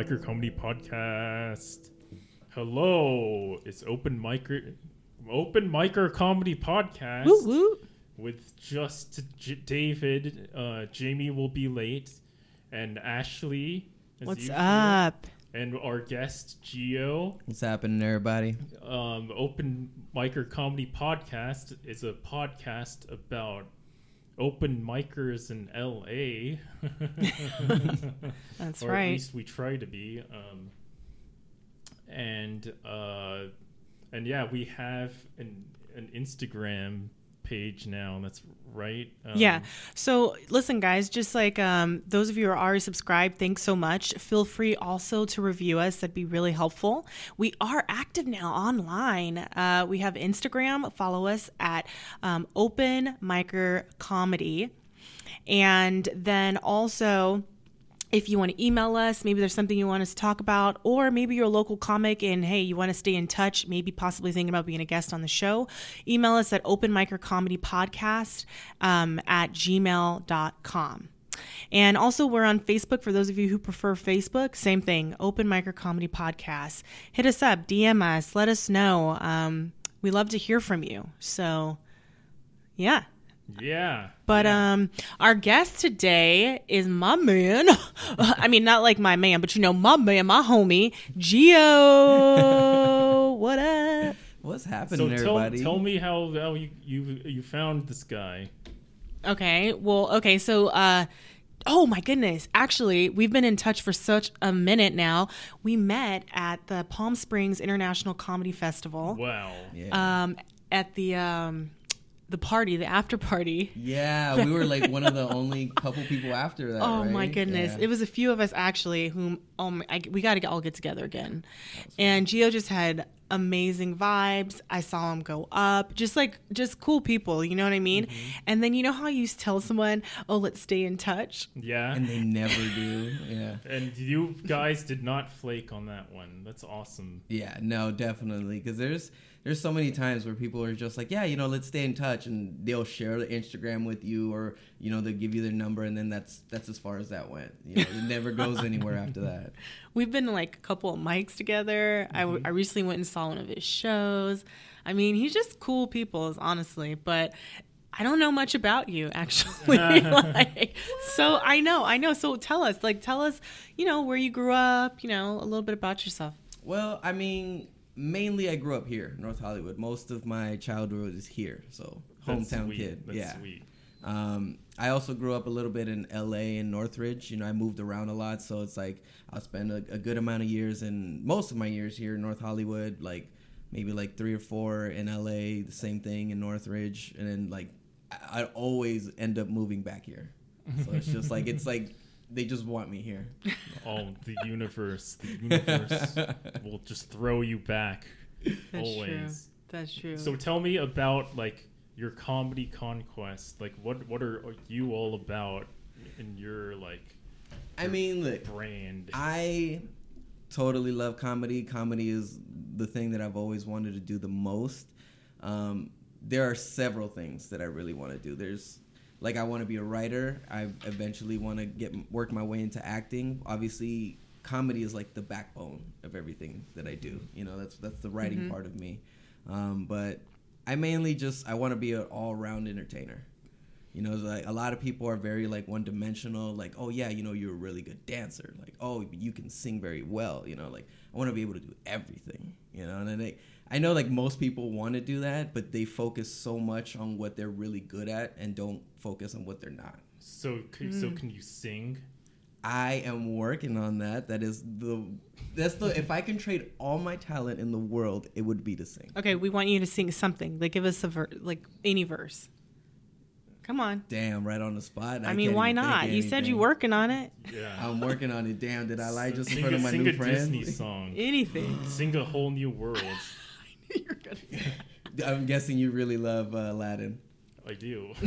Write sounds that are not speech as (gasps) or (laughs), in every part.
Micro Comedy Podcast. Hello, it's Open Micro Open Micro Comedy Podcast Woo woo. with just J- David. Uh, Jamie will be late, and Ashley. as What's usual, up? And our guest Geo. What's happening, everybody? Um, Open Micro Comedy Podcast is a podcast about open micers in LA. (laughs) That's (laughs) or at least we try to be. Um, and uh, and yeah, we have an an Instagram page now. and That's right. Um, yeah. So listen, guys, just like um, those of you who are already subscribed, thanks so much. Feel free also to review us. That'd be really helpful. We are active now online. Uh, we have Instagram. Follow us at um, Open Micro Comedy. And then also, if you want to email us, maybe there's something you want us to talk about, or maybe you're a local comic and hey, you want to stay in touch, maybe possibly thinking about being a guest on the show, email us at open micro comedy podcast um, at gmail.com. And also, we're on Facebook for those of you who prefer Facebook. Same thing, Open Micro Comedy Podcast. Hit us up, DM us, let us know. Um, we love to hear from you. So, yeah. Yeah. But yeah. um, our guest today is my man. (laughs) I mean, not like my man, but you know, my man, my homie, Geo. (laughs) what up? What's So happening, tell, everybody? tell me how, how you, you you found this guy. Okay. Well, okay. So, uh, oh my goodness. Actually, we've been in touch for such a minute now. We met at the Palm Springs International Comedy Festival. Wow. Yeah. Um, at the um, the party, the after party. yeah, we were like one of the only couple people after that. Oh right? my goodness! Yeah. It was a few of us actually. Whom oh my, I, we got to all get together again. And Gio just had amazing vibes. I saw him go up, just like just cool people. You know what I mean? Mm-hmm. And then you know how you tell someone, "Oh, let's stay in touch." Yeah. and they never do. Yeah. (laughs) And you guys did not flake on that one. That's awesome. Yeah, no, definitely. Because there's there's so many times where people are just like, yeah, you know, let's stay in touch, and they'll share the Instagram with you, or you know, they'll give you their number, and then that's that's as far as that went. You know, it never goes (laughs) anywhere after that. We've been like a couple of mics together. I w I I, recently went and saw one of his shows. I mean, he's just cool people, honestly. But I don't know much about you, actually. (laughs) (laughs) like, so I know, I know. So tell us, like, tell us, you know, where you grew up. You know, a little bit about yourself. Well, I mean, mainly I grew up here, North Hollywood. Most of my childhood is here, so That's hometown sweet. kid. That's yeah. sweet. Um, I also grew up a little bit in LA and Northridge. You know, I moved around a lot, so it's like I'll spend a, a good amount of years and most of my years here in North Hollywood, like maybe like three or four in LA, the same thing in Northridge, and then like I, I always end up moving back here. So it's just like it's (laughs) like they just want me here. (laughs) Oh, the universe. The universe (laughs) will just throw you back. That's Always. true. That's true. So tell me about like your comedy conquest. Like what what are you all about in your like I mean, look, brand? I totally love comedy. Comedy is the thing that I've always wanted to do the most. Um, there are several things that I really want to do. There's like I want to be a writer. I eventually want to get work my way into acting. Obviously, comedy is like the backbone of everything that I do. You know, that's that's the writing Mhm. part of me. Um, but I mainly just I want to be an all round entertainer. You know, like a lot of people are very like one dimensional. Like, oh yeah, you know, you're a really good dancer. Like, oh, you can sing very well. You know, like I want to be able to do everything. You know, and then they, I know like most people want to do that, but they focus so much on what they're really good at and don't focus on what they're not. so c- so mm. can you sing? I am working on that. That is the that's the if I can trade all my talent in the world, it would be to sing. okay, we want you to sing something. Like, give us a ver- like any verse. Come on. Damn, right on the spot. I, mean, why not? You said you anything. working on it. Yeah. I'm working on it. Damn, did I lie just in sing front a, of my sing new a friend? Disney song. Anything. sing a whole new world. (laughs) You're gonna say. (laughs) I'm guessing you really love uh, Aladdin. I do. (laughs)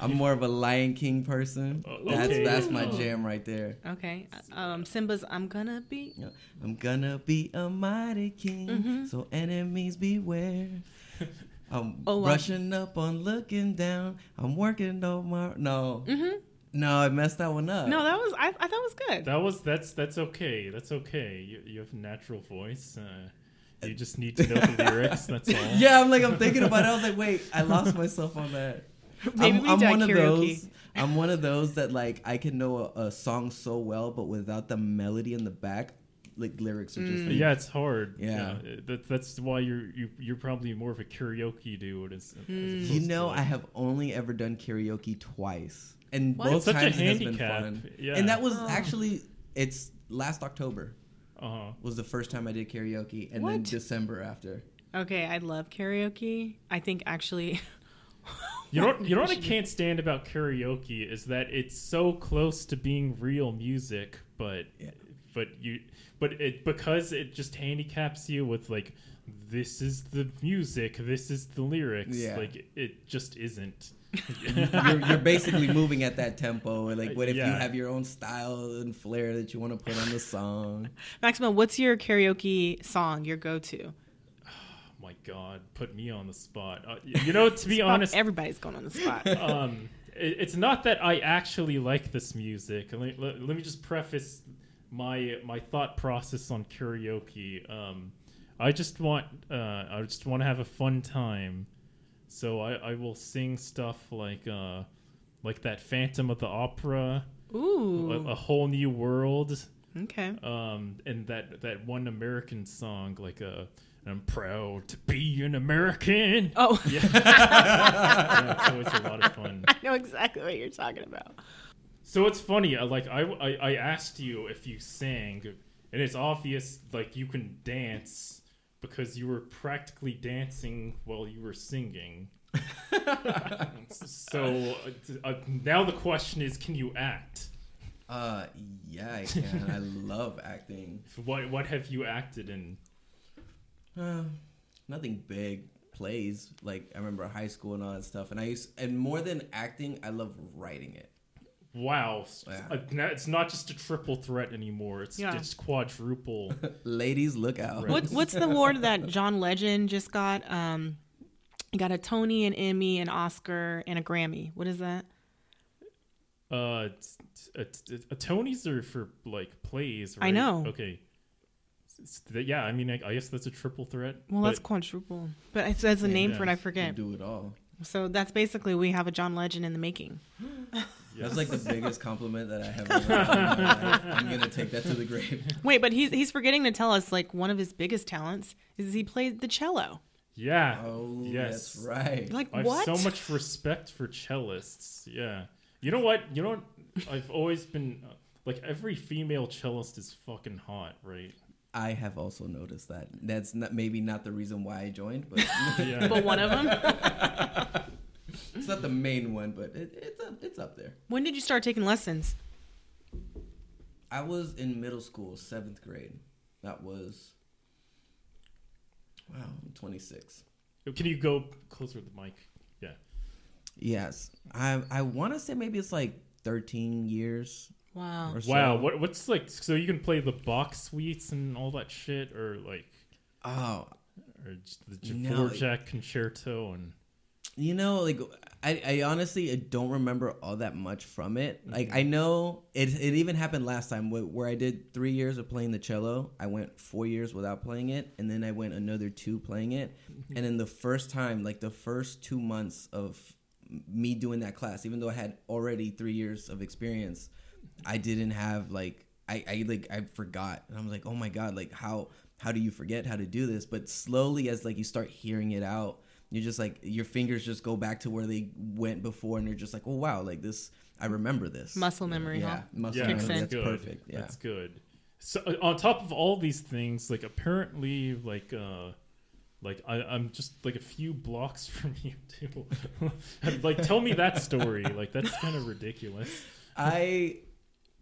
I'm more of a Lion King person. Oh, That's okay. that's my Oh. jam right there. Okay. Um, Simba's "I'm gonna be." I'm gonna be a mighty king, Mhm. so enemies beware. I'm Oh, wow. up on looking down. I'm working on my no. Mm-hmm. No, I messed that one up. No, that was I, I thought it was good. That was that's that's okay. That's okay. You you have a natural voice. Uh, you just need to know the (laughs) lyrics. That's all. yeah, I'm like I'm thinking about it. I was like, wait, I lost myself on that. (laughs) Maybe I'm, we I'm did one of karaoke. those. I'm one of those that like I can know a, a song so well, but without the melody in the back, like lyrics are just. Mm. like- Yeah, it's hard. Yeah. that, that's why you're you, you're probably more of a karaoke dude. As, as Mm. opposed You know, I have only ever done karaoke twice, and What? both such times it has been fun. Yeah. And that was Oh. actually it's last October Uh-huh. was the first time I did karaoke, and then December after. Okay, I love karaoke. I think actually, (laughs) You know, what, you know what I (laughs) can't stand about karaoke is that it's so close to being real music, but Yeah. but you but it because it just handicaps you with like this is the music, this is the lyrics. Yeah. Like it just isn't. (laughs) you're, you're basically moving at that tempo. and, Like, what if you have your own style and flair that you want to put on the song? (laughs) Maximo, what's your karaoke song? Your go-to? Oh (sighs) my god, put me on the spot. Uh, you know, to be (laughs) Spot- honest, everybody's going on the spot. um, it, it's not that I actually like this music. Let, let, let me just preface my my thought process on karaoke. Um, I just want uh, I just want to have a fun time, so I, I will sing stuff like uh, like that Phantom of the Opera, a, Ooh, a whole new world, okay. um, and that that one American song like uh, I'm proud to be an American. Oh, (laughs) Yeah, yeah it's always a lot of fun. (laughs) I know exactly what you're talking about. So it's funny. I like I, I I asked you if you sang, and it's obvious like you can dance because you were practically dancing while you were singing. (laughs) so uh, uh, now the question is, can you act? Uh, yeah, I can. I love acting. What what have you acted in? Uh, nothing big plays. Like I remember high school and all that stuff. And I used and more than acting, I love writing it. Wow, Yeah. It's not just a triple threat anymore. It's Yeah. it's quadruple. (laughs) Ladies, look out. What What's the award that John Legend just got? Um, he got a Tony, an Emmy, an Oscar, and a Grammy. What is that? Uh, it's, it's, it's, uh, Tony's are for like plays. Right? I know. Okay. S- s- yeah, I mean, I, I guess that's a triple threat. Well, that's quadruple, but it says a name for it. I yes. You forget. do it all. So that's basically we have a John Legend in the making. (gasps) (laughs) That's like the (laughs) biggest compliment that I have ever had in my life. I'm gonna take that to the grave. (laughs) Wait, but he's he's forgetting to tell us like one of his biggest talents is he played the cello. yeah. Oh, yes. that's right. Like I have what? so much respect for cellists. Yeah. You know what? You know what? I've always been uh, like every female cellist is fucking hot, right? I have also noticed that. That's not maybe not the reason why I joined, but (laughs) Yeah. but one of them. It's not the main one. But it, it's up, it's up there. when did you start taking lessons? I was in middle school, seventh grade. That was wow, I'm 26. Can you go closer to the mic? Yeah. Yes, I I want to say maybe it's like 13 years Wow. or so. Wow. What what's like? So you can play the Bach suites and all that shit, or like, Oh, or just the No. Dvorak concerto and. You know, like I, I honestly I don't remember all that much from it. Like I mm-hmm. know it. It even happened last time where, where I did three years of playing the cello. I went four years without playing it, and then I went another two playing it. Mm-hmm. And then the first time, like the first two months of me doing that class, even though I had already three years of experience, I didn't have like I, I like I forgot, and I was like, oh my god, like how how do you forget how to do this? But slowly, as like you start hearing it out you're just like your fingers just go back to where they went before and you're just like oh wow like this i remember this Muscle memory, yeah huh? muscle Yeah, memory that's that's good. perfect yeah That's good. So uh, on top of all these things, like apparently, like uh, like I, I'm just like a few blocks (laughs) from you too. (laughs) like, tell me that story. Like, that's kind of ridiculous. i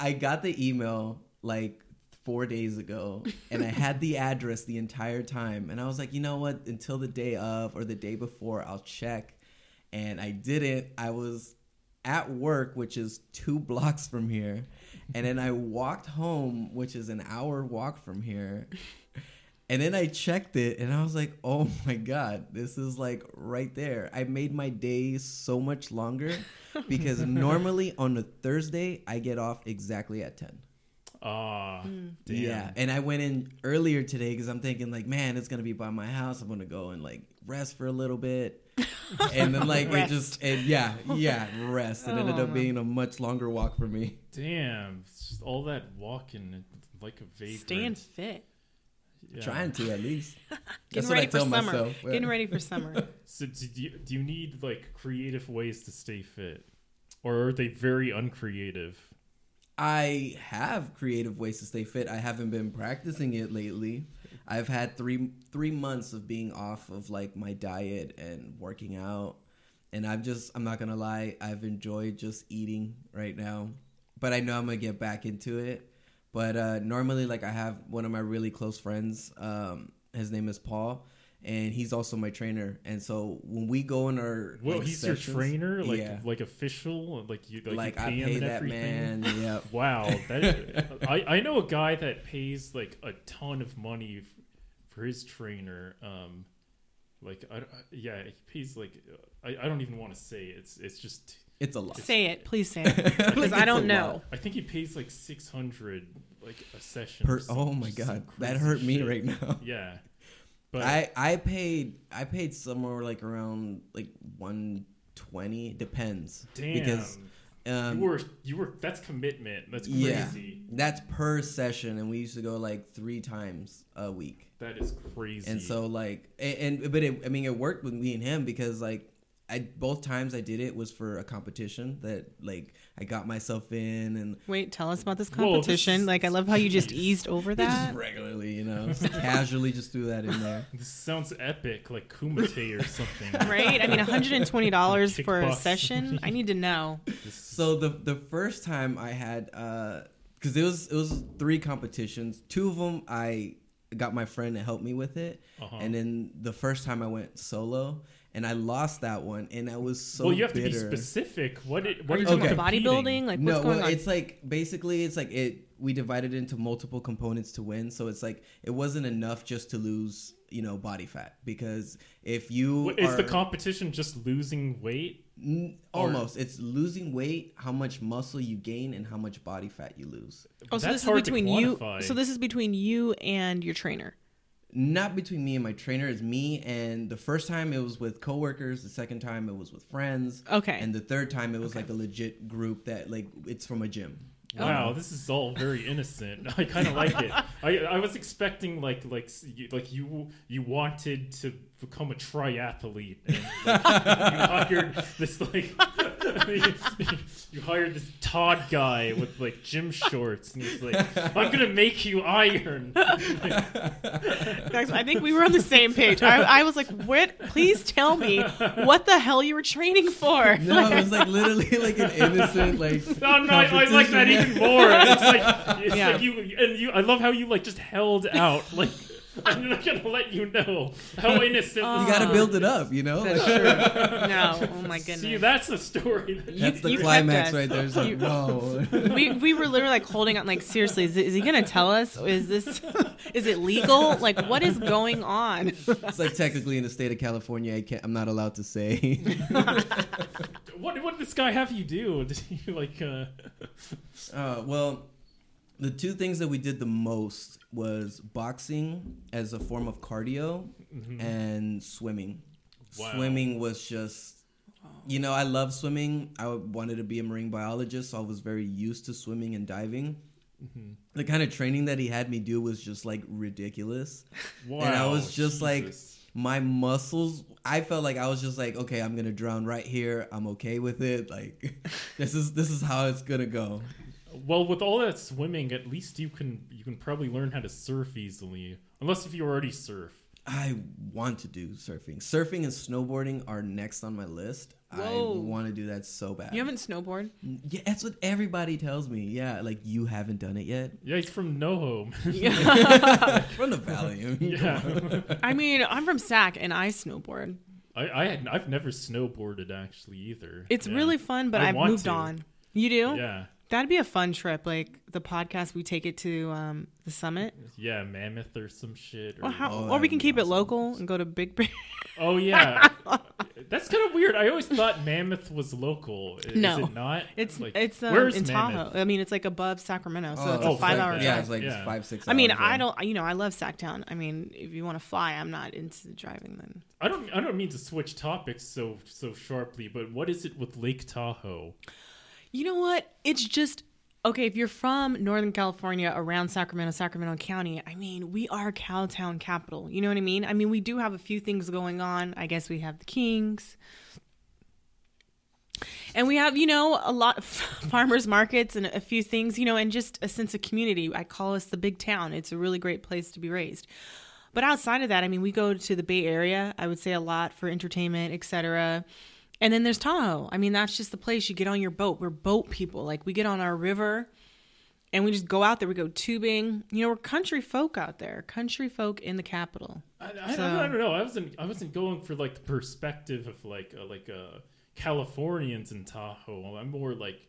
i got the email like four days ago and i had the address the entire time and i was like you know what until the day of or the day before i'll check and i didn't i was at work which is two (laughs) blocks from here and then i walked home which is an hour walk from here And then I checked it and I was like, oh my God, this is like right there. I made my day so much longer (laughs) because normally on a Thursday, I get off exactly at 10. Mm. Damn. Yeah. And I went in earlier today because I'm thinking, like, man, it's going to be by my house. I'm going to go and like rest for a little bit. (laughs) and then, like, it just, and yeah, yeah, rest. It ended Oh. up being a much longer walk for me. Damn, all that walking like a vagrant. Staying fit. Yeah. Trying to at least. (laughs) Getting That's what I ready for summer. myself. Getting ready for summer. (laughs) So do you, do you need like creative ways to stay fit, or are they very uncreative? I have creative ways to stay fit. I haven't been practicing it lately. I've had three three months of being off of like my diet and working out, and I've just I'm not gonna lie, I've enjoyed just eating right now, but I know I'm gonna get back into it. But uh, normally, like I have one of my really close friends. Um, his name is Paul, and he's also my trainer. And so when we go in our Well, like, he's sessions- your trainer, like yeah. like official, like you like, like, you I pay him pay and that everything. man. Yep. (laughs) Wow, that, I I know a guy that pays like a ton of money f- for his trainer. Um, like I, I yeah, he pays like I, I don't even want to say it. it's it's just It's a lot. say it. Please say (laughs) it. Because Like, I don't know. lot. I think he pays like six hundred like a session. Per, oh my god, that crazy hurt me right now. Yeah, but I I paid I paid somewhere like around like one twenty. Depends damn, because um, you were you were that's commitment. That's yeah, that's per session, and we used to go like three times a week. That is crazy. And so like and, and but it, I mean it worked with me and him because like I both times I did it was for a competition that like I got myself in and Wait, tell us about this Whoa, this competition. (laughs) like, I love how you just eased over that just that. regularly, you know, just (laughs) casually just threw that in there. this sounds epic, like Kumite or something. (laughs) Right? I mean, $120 for a session. I need to know. So the the first time I had because it was it was three competitions. Two of them I got my friend to help me with it, Uh-huh. and then the first time I went solo and I lost that one, and I was so well, you have to be specific. What it, what Are you are talking Okay. about bodybuilding? Like, what's no, going well, on? it's like basically it's like it. We divided into multiple components to win, so it's like it wasn't enough just to lose, you know, body fat because if you What- Is are, the competition just losing weight? N- almost it's losing weight, how much muscle you gain, and how much body fat you lose. oh, so That's this is between you. So this is between you and your trainer. Not between me and my trainer it's me and the first time it was with coworkers the second time it was with friends Okay. and the third time it was like a legit group that like it's from a gym Oh. Wow, this is all very innocent. (laughs) I kind of like it. (laughs) I I was expecting like like like you you wanted to become a triathlete. And, like, you hired this like (laughs) you hired this Todd guy with like gym shorts, and he's like, "I'm gonna make you iron." I think we were on the same page. I, I was like, "What? Please tell me what the hell you were training for." no it was like literally like an innocent like (laughs) No, no, I, I like that even more. It's like, it's Yeah. like you and you. I love how you like just held out. Like (laughs) I'm not gonna let you know how (laughs) innocent. You gotta build it up you know That's Like, true. No, oh my (laughs) goodness. See, that's a story. That, You- that's the you kept climax us. right there it's like You- whoa we we were literally like holding on like seriously is, is he gonna tell us is this is it legal like what is going on it's like technically in the state of california i can't i'm not allowed to say what what did this guy have you do? Did he like? uh Uh, well, the two things that we did the most was boxing as a form of cardio mm-hmm. and swimming. Wow. Swimming was just, you know, I love swimming. I wanted to be a marine biologist, so I was very used to swimming and diving. Mm-hmm. The kind of training that he had me do was just like ridiculous. Wow, (laughs) and I was just like, my muscles, I felt like I was just like, okay, I'm gonna drown right here. I'm okay with it. Like, (laughs) this is this is how it's gonna go. Well, with all that swimming, at least you can you can probably learn how to surf easily. Unless if you already surf. I want to do surfing. Surfing and snowboarding are next on my list. I want to do that so bad. you haven't snowboarded? yeah, that's what everybody tells me. Yeah, like you haven't done it yet. Yeah, he's from NoHo. Yeah. (laughs) From the valley. (laughs) I mean, yeah, i mean i'm from sac and i snowboard I, I had I've never snowboarded actually either. it's Yeah. really fun but I i've moved to. on you do Yeah, That'd be a fun trip. Like the podcast, we take it to um, the summit. Yeah, Mammoth or some shit. Or, Or, how, Oh, or we can be keep it local and go to Big Bear. oh (laughs) yeah, that's kind of weird. I always thought Mammoth was local. I- No. is it not? It's like, it's um, where's in Mammoth? Tahoe. I mean, it's like above Sacramento, so Oh, it's oh, a fuck five-hour that. Yeah, drive. it's like Yeah. five, six. I mean, hours, I don't. You know, I love Sacktown. I mean, if you want to fly, I'm not into driving. Then I don't. I don't mean to switch topics so so sharply, but what is it with Lake Tahoe? You know what? It's just okay. If you're from Northern California, around Sacramento, Sacramento County, I mean, we are Cowtown capital. You know what I mean? I mean, we do have a few things going on. I guess we have the Kings. And we have, you know, a lot of (laughs) farmers markets and a few things, you know, and just a sense of community. I call us the big town. It's a really great place to be raised. But outside of that, I mean, we go to the Bay Area, I would say a lot for entertainment, etc. And then there's Tahoe. I mean, that's just the place you get on your boat. We're boat people. Like we get on our river and we just go out there. We go tubing. You know, we're country folk out there. Country folk in the capital. I, I, So- I don't know. I wasn't. I wasn't going for like the perspective of like uh, like uh, Californians in Tahoe. I'm more like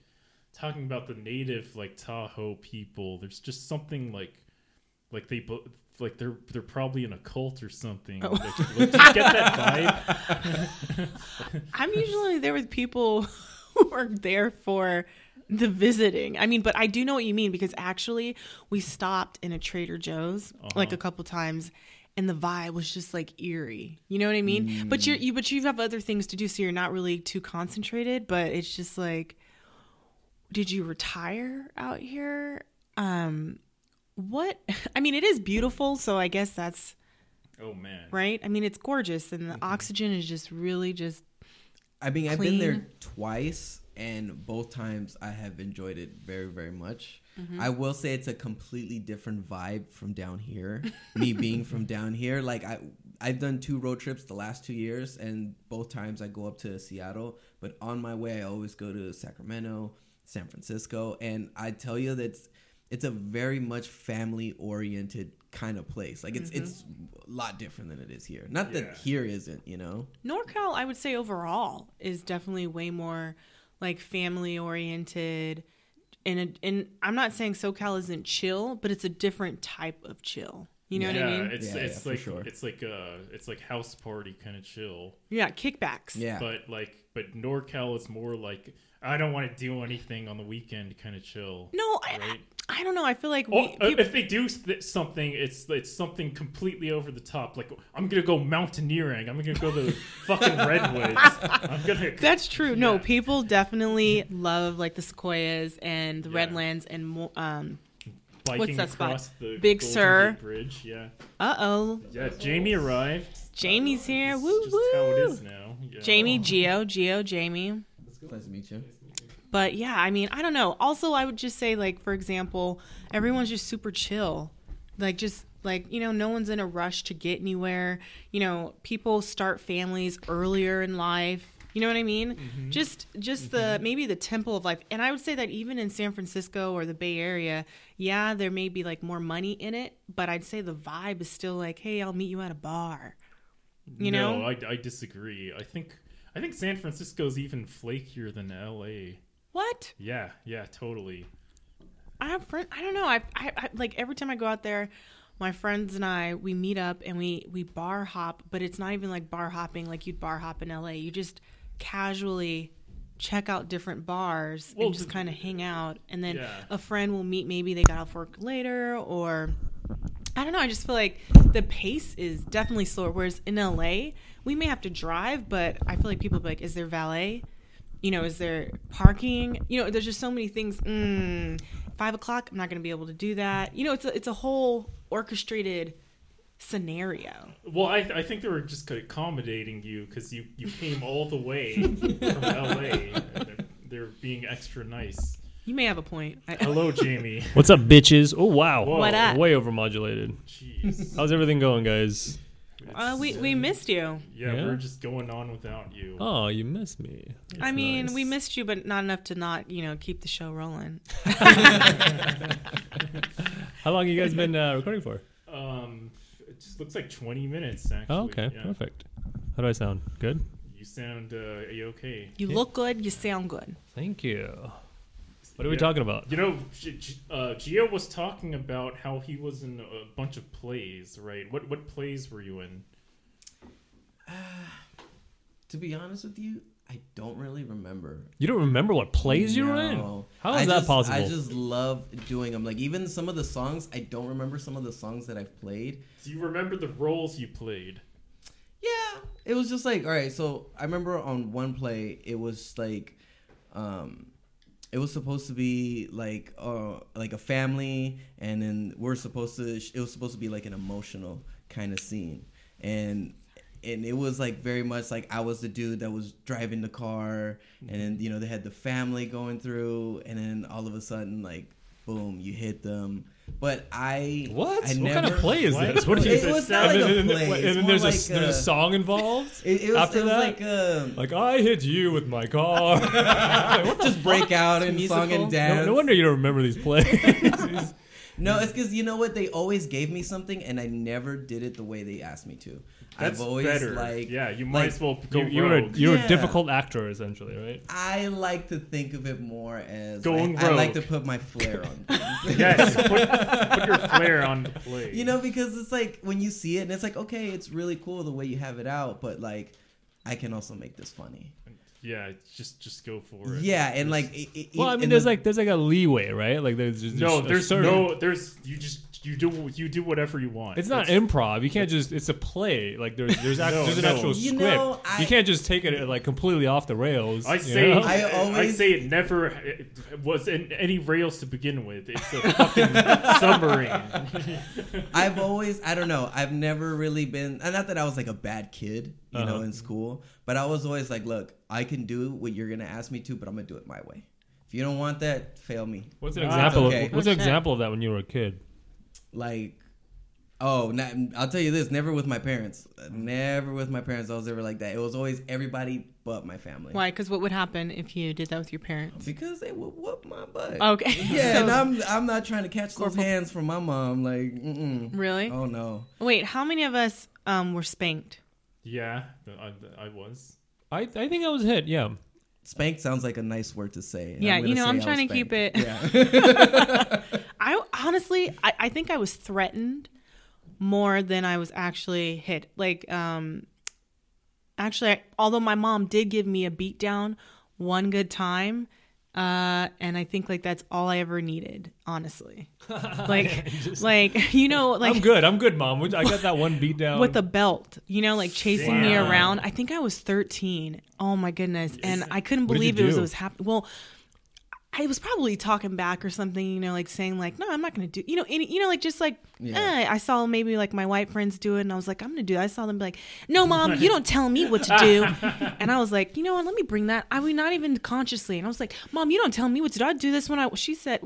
talking about the native like Tahoe people. There's just something like like they like they're they're probably in a cult or something. Oh. Like, like, you get that vibe? (laughs) I'm usually there with people who are there for the visiting. I mean, but I do know what you mean because actually we stopped in a Trader Joe's like a couple times and the vibe was just like eerie. You know what I mean? But you're you but you have other things to do so you're not really too concentrated, but it's just like did you retire out here? Um what (laughs) I mean, it is beautiful, so I guess that's Oh man. right. I mean, it's gorgeous and the oxygen is just really just I mean, I've been there twice, and both times I have enjoyed it very, very much. Mm-hmm. I will say it's a completely different vibe from down here. (laughs) Me being from down here, like I, I've done two road trips the last two years, and both times I go up to Seattle. But on my way, I always go to Sacramento, San Francisco, and I tell you that's it's a very much family oriented kind of place. Like it's it's a lot different than it is here. Not Yeah. that here isn't, you know. NorCal, I would say overall is definitely way more like family oriented. And and I'm not saying SoCal isn't chill, but it's a different type of chill. You know yeah, what I mean? it's Yeah, it's yeah, like sure. it's like uh it's like house party kind of chill. Yeah, kickbacks. Yeah. But like but NorCal is more like I don't want to do anything on the weekend kind of chill. No, I, Right. I don't know. I feel like Oh, we, uh, peop- if they do th- something, it's it's something completely over the top. Like I'm gonna go mountaineering. I'm gonna go to (laughs) fucking redwoods. I'm gonna. (laughs) that's true. No, people definitely love like the sequoias and the Yeah. redlands and mo- um. biking that spot? across the Big Golden Sur. Gate Bridge. Yeah, Uh oh, yeah. Jamie arrived. Jamie's here. It's Woo just how it woo. now. Yeah. Jamie, Geo, Geo, Jamie. It's good. Nice to meet you. But yeah, I mean, I don't know. Also, I would just say, like, for example, everyone's just super chill. Like, just like, you know, no one's in a rush to get anywhere. You know, people start families earlier in life. You know what I mean? Mm-hmm. Just just the mm-hmm. maybe the tempo of life. And I would say that even in San Francisco or the Bay Area, yeah, there may be like more money in it, but I'd say the vibe is still like, hey, I'll meet you at a bar. You no, know? I, I disagree. I think I think San Francisco's even flakier than L.A. What? Yeah, yeah, totally. I have friends. I don't know. I, I, I like every time I go out there, my friends and I we meet up and we we bar hop, but it's not even like bar hopping like you'd bar hop in LA. You just casually check out different bars Well, and just kind of hang out, and then Yeah. a friend will meet. Maybe they got off work later, or I don't know. I just feel like the pace is definitely slower. Whereas in LA, we may have to drive, but I feel like people be like, "Is there valet? You know, is there parking? You know, there's just so many things. Mm, five o'clock, I'm not going to be able to do that. You know, it's a, it's a whole orchestrated scenario. Well, I, I think they were just accommodating you because you, you came all the way (laughs) from LA. And they're, they're being extra nice. You may have a point. I, Hello, (laughs) Jamie. What's up, bitches? Oh wow, Whoa. What up? way overmodulated. Jeez. How's everything going, guys? Uh, we we missed you. Yeah, Yeah? we're just going on without you. Oh, you missed me. I mean, nice. we missed you, but not enough to not you know keep the show rolling. (laughs) (laughs) How long you guys been uh, recording for? Um, it just looks like 20 minutes, actually. Oh, okay, Yeah. perfect. How do I sound? Good. You sound uh, okay. You look good. You sound good. Thank you. What are we Yeah. talking about? You know, G- G- uh, Gio was talking about how he was in a bunch of plays, right? What what plays were you in? (sighs) To be honest with you, I don't really remember. You don't remember what plays you were in? How is I that just- possible? I just love doing them. Like even some of the songs, I don't remember some of the songs that I've played. Do you remember the roles you played? Yeah, it was just like all right. So I remember on one play, it was like, um, it was supposed to be like uh like a family, and then we're supposed to. It was supposed to be like an emotional kind of scene, and and it was like very much like I was the dude that was driving the car, and then you know they had the family going through, and then all of a sudden like boom, you hit them. But I what? I what never, kind of play is What? this? What do you? It was not like and a play. and It's then more there's a like there's a a- song involved. It, it was, After it was that? like um, Like I hit you with my car. Like, what the just break out and song and dance. No, no wonder you don't remember these plays. (laughs) No, it's because you know what? They always gave me something, and I never did it the way they asked me to. That's I've always better. like, yeah, you might like, as well go you, you were a, rogue. you're Yeah. a difficult actor essentially, right? I like to think of it more as Going I, I like to put my flair on. (laughs) yes, put, put your (laughs) flair on the play. you know, because it's like when you see it, and it's like, okay, it's really cool the way you have it out, but like, I can also make this funny. Yeah, just just go for it. Yeah, and Just- like, it, it, Well, I mean, there's the- like there's like a leeway, right? Like there's, there's no, a there's certain- no, there's you just you do you do whatever you want. It's not It's- improv. You can't just. It's a play. Like there's there's, (laughs) act, No, there's an no. actual You script. know, I- you can't just take it like completely off the rails. I you say know? I I, always- say it never it was in any rails to begin with. It's a fucking (laughs) submarine. (laughs) I've always, I don't know, I've never really been, and not that I was like a bad kid, you know, Uh-huh. in school, but I was always like, look, I can do what you're gonna ask me to, but I'm gonna do it my way. If you don't want that, fail me. What's an Ah, example? okay. Of, what's an Oh, example of that when you were a kid? Like, oh, not, I'll tell you this: never with my parents, never with my parents. I was ever like that. It was always everybody but my family. Why? Because what would happen if you did that with your parents? Because they would whoop my butt. Okay. Yeah, (laughs) So- and I'm I'm not trying to catch those Corporal- hands from my mom. Like, mm-mm. Really? Oh no. Wait, how many of us um, were spanked? yeah, I, I was. I I think I was hit. Yeah. Spank sounds like a nice word to say. Yeah, you know, I'm trying to keep it- Yeah. (laughs) (laughs) I honestly, I, I think I was threatened more than I was actually hit. Like, um, actually, I, although my mom did give me a beat down one good time, uh, and I think like that's all I ever needed, honestly. (laughs) Like, (laughs) just, (laughs) like you know, like I'm good. I'm good, mom. I got that one beat down. with a belt, you know, like chasing me around. I think I was 13. Oh my goodness. And I couldn't What did you believe it was, it was happening. Well, I was probably talking back or something, you know, like saying like, no, I'm not going to do, you know, any, you know, like just like, Yeah. eh, I saw maybe like my white friends do it and I was like, I'm going to do it. I saw them be like, no, mom, you don't tell me what to do. (laughs) and I was like, you know what? Let me bring that. I mean, not even consciously. And I was like, mom, you don't tell me what to do. I do this when I, she said,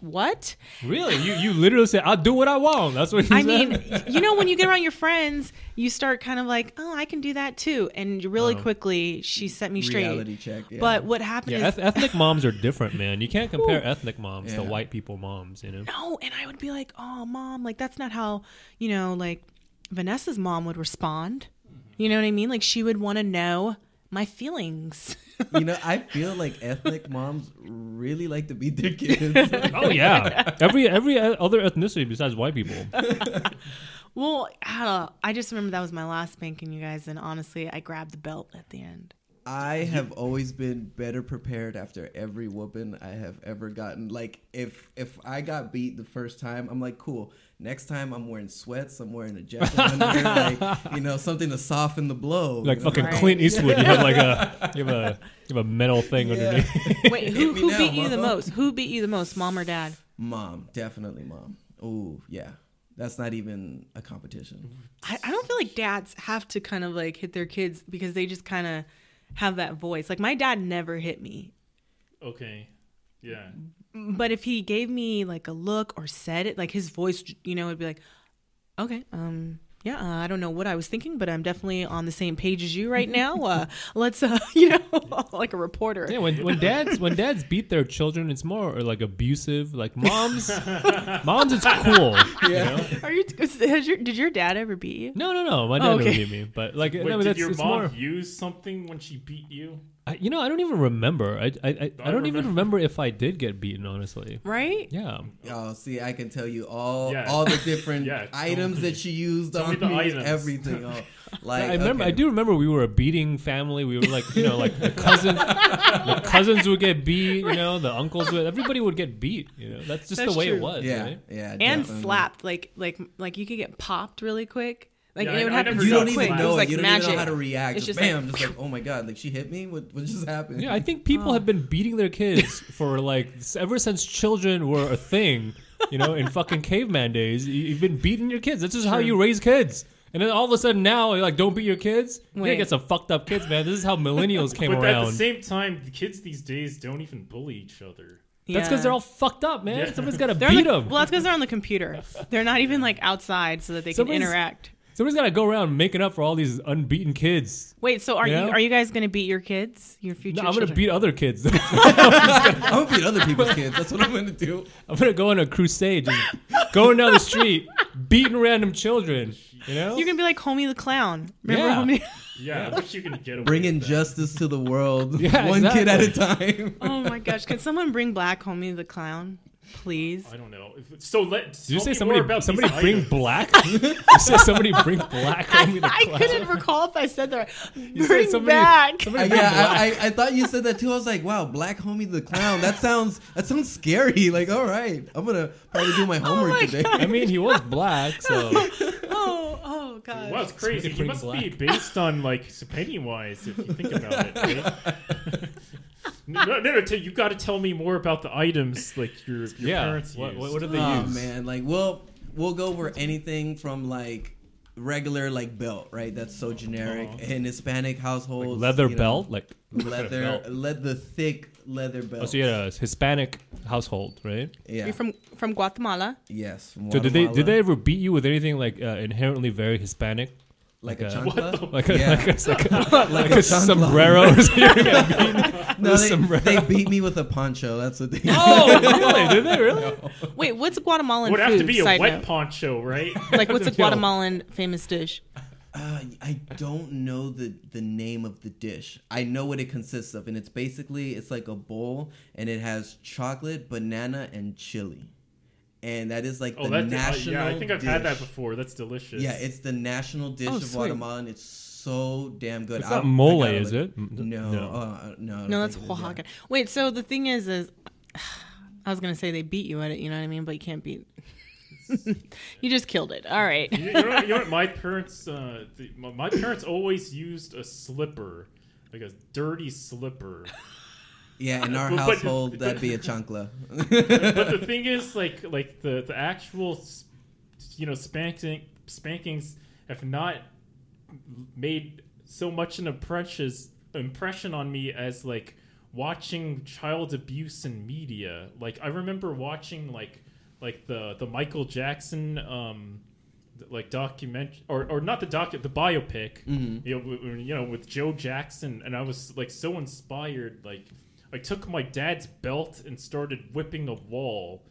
what? really? You you literally said I'll do what I want. That's what you I said? mean, you know, when you get around your friends, you start kind of like, oh, I can do that too. And really Oh. quickly, she set me straight. Reality check. Yeah. But what happened yeah, is, eth- ethnic (laughs) moms are different, man. You can't compare ethnic moms to white people moms. You know. no, and I would be like, oh, mom, like that's not how, you know, like Vanessa's mom would respond. Mm-hmm. You know what I mean? Like she would want to know my feelings. you know, I feel like ethnic moms really like to beat their kids. (laughs) Oh yeah. Every every other ethnicity besides white people. (laughs) well, I, don't know. I just remember that was my last spanking, you guys, and honestly, I grabbed the belt at the end. I have always been better prepared after every whooping I have ever gotten. Like if if I got beat the first time, I'm like, cool. Next time I'm wearing sweats, I'm wearing a jacket under, (laughs) like you know, something to soften the blow. Like you know? fucking Right. Clint Eastwood. You have like a you have a (laughs) you have a metal thing Yeah. underneath. (laughs) Wait, who, who now, beat you the most? Who beat you the most, mom or dad? Mom, definitely mom. Ooh, yeah. That's not even a competition. I, I don't feel like dads have to kind of like hit their kids because they just kind of have that voice. Like my dad never hit me, Okay. Yeah. But if he gave me like a look or said it, like his voice, you know, would be like, "Okay, um, yeah, uh, I don't know what I was thinking, but I'm definitely on the same page as you right now. Uh, (laughs) let's, uh, (laughs) you know, (laughs) like a reporter." Yeah, when when dads when dads beat their children, it's more like abusive. Like moms, moms, it's cool. Yeah. You know? Are you? Has your, did your dad ever beat you? No, no, no. My dad Oh, never beat me, but like, Wait, no, did that's your it's mom more. use something when she beat you? I, you know, I don't even remember. I I, I, I don't even remember. remember if I did get beaten. Honestly, Right? yeah. Oh, see, I can tell you all Yeah. all the different (laughs) Yeah, items that you used Tell me on the me, items. everything. (laughs) Oh, like I remember. okay. I do remember we were a beating family. We were like, you know, like the cousins, (laughs) the cousins would get beat. You know, the uncles would. Everybody would get beat. You know, that's just That's the way true. it was. Yeah, Right? yeah, And definitely. slapped. Like like like you could get popped really quick. Like Yeah, it would I- I happen never You so don't quick. even slapped. It know. was like you don't magic. even know how to react. It's just, just bam, like- just like, (laughs) oh my god, like she hit me. What, what just happened? Yeah, I think people have been beating their kids (laughs) for like ever since children were a thing. You know, in fucking caveman days, you- you've been beating your kids. That's just how you raise kids. And then all of a sudden now, you're like, don't beat your kids. You're gonna get some fucked up kids, man. This is how millennials (laughs) came But around. at the same time, the kids these days don't even bully each other. That's because they're all fucked up, man. Yeah. Somebody's got to beat the- them. Well, that's because they're on the computer. They're not even like outside so that they can interact. Somebody's got to go around making up for all these unbeaten kids. Wait, so are Yeah. you are you guys gonna beat your kids? Your future? No, I'm gonna beat other kids. (laughs) (laughs) I'm gonna beat other people's kids. That's what I'm gonna do. I'm gonna go on a crusade, just going down the street, beating random children. You know? You're gonna be like Homie the Clown. Remember Yeah. Homie? Yeah, I wish you could get away Bringing justice to the world, (laughs) Yeah, one kid at a time. oh my gosh! Can someone bring Black Homie the Clown, please? I don't know. So let. Did you say somebody? about Somebody bring items. black? (laughs) (laughs) you said somebody bring black. I, Homie the I couldn't recall if I said that. said Bring somebody- back. Uh, somebody bring yeah, black. I, I, I thought you said that too. I was like, wow, Black Homie the Clown. That sounds that sounds scary. (laughs) Like, all right, I'm gonna probably do my homework my today. God. I mean, he was black, so Oh, oh god. Wow, it's crazy. He bring must be based on like Pennywise if you think about it. Right? No, no, no, t- you got to tell me more about the items like your, your yeah. parents What, used. what, what did they use? oh use? man, like we'll we'll go over anything from like regular like belt, right? That's so generic. Uh-huh. In Hispanic households, Leather you know, belt, like leather, (laughs) belt. le- the thick leather belt. Oh, so you had a Hispanic household, right? yeah, You're from from Guatemala. yes. from So did they did they ever beat you with anything like uh, inherently very Hispanic? Like, like a a- chancla? Like a, Yeah. like a, (laughs) like a, like a (laughs) (laughs) a sombrero. or something? You're gonna beat- No, they, sombrero. they beat me with a poncho. That's what they. Oh, really? Did they really? Wait, what's a Guatemalan would food? have to be a Side wet note? poncho, right? Like, what's a Guatemalan famous dish? Uh, I don't know the the name of the dish. I know what it consists of, and it's basically it's like a bowl, and it has chocolate, banana, and chili, and that is like oh, the that national. yeah, I think I've had that before. That's delicious. Yeah, it's the national dish Oh, of sweet. Guatemala, and it's so damn good. It's I- not mole, gotta is look- it? No, no. uh, no, No, that's think it is, yeah. Oaxaca. Wait, so the thing is, is (sighs) I was gonna say they beat you at it. You know what I mean? But you can't beat. (laughs) you just killed it. All right. you, you know, what- you know what? My parents, uh, the, my, my parents always used a slipper, like a dirty slipper. Yeah, in (laughs) our But- but- household, (laughs) that'd be a chancla. but the (laughs) thing is, like, like the the actual, you know, spanking spankings have not made so much an impression impression on me as like watching child abuse in media. Like, I remember watching like like the the Michael Jackson um like document or or not the doc the biopic Mhm. you know you know with Joe Jackson and I was like so inspired like I took my dad's belt and started whipping a wall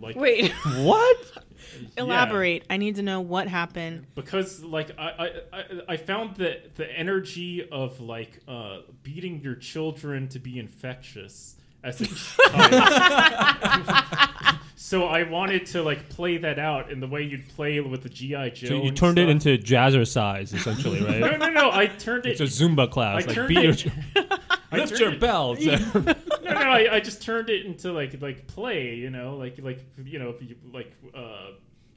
like Wait. (laughs) What? (laughs) Elaborate. I need to know what happened. because like I, I, I, I found that the energy of like uh, beating your children to be infectious as a child. (laughs) so I wanted to like play that out in the way you'd play with the GI Joe. So you and turned it stuff. into jazzercise, essentially, right? no no no. I turned It's it a Zumba class. I like turned beat it- I lift turned your it- belt. (laughs) no, no, I, I just turned it into like like play, you know, like like you know, if you like uh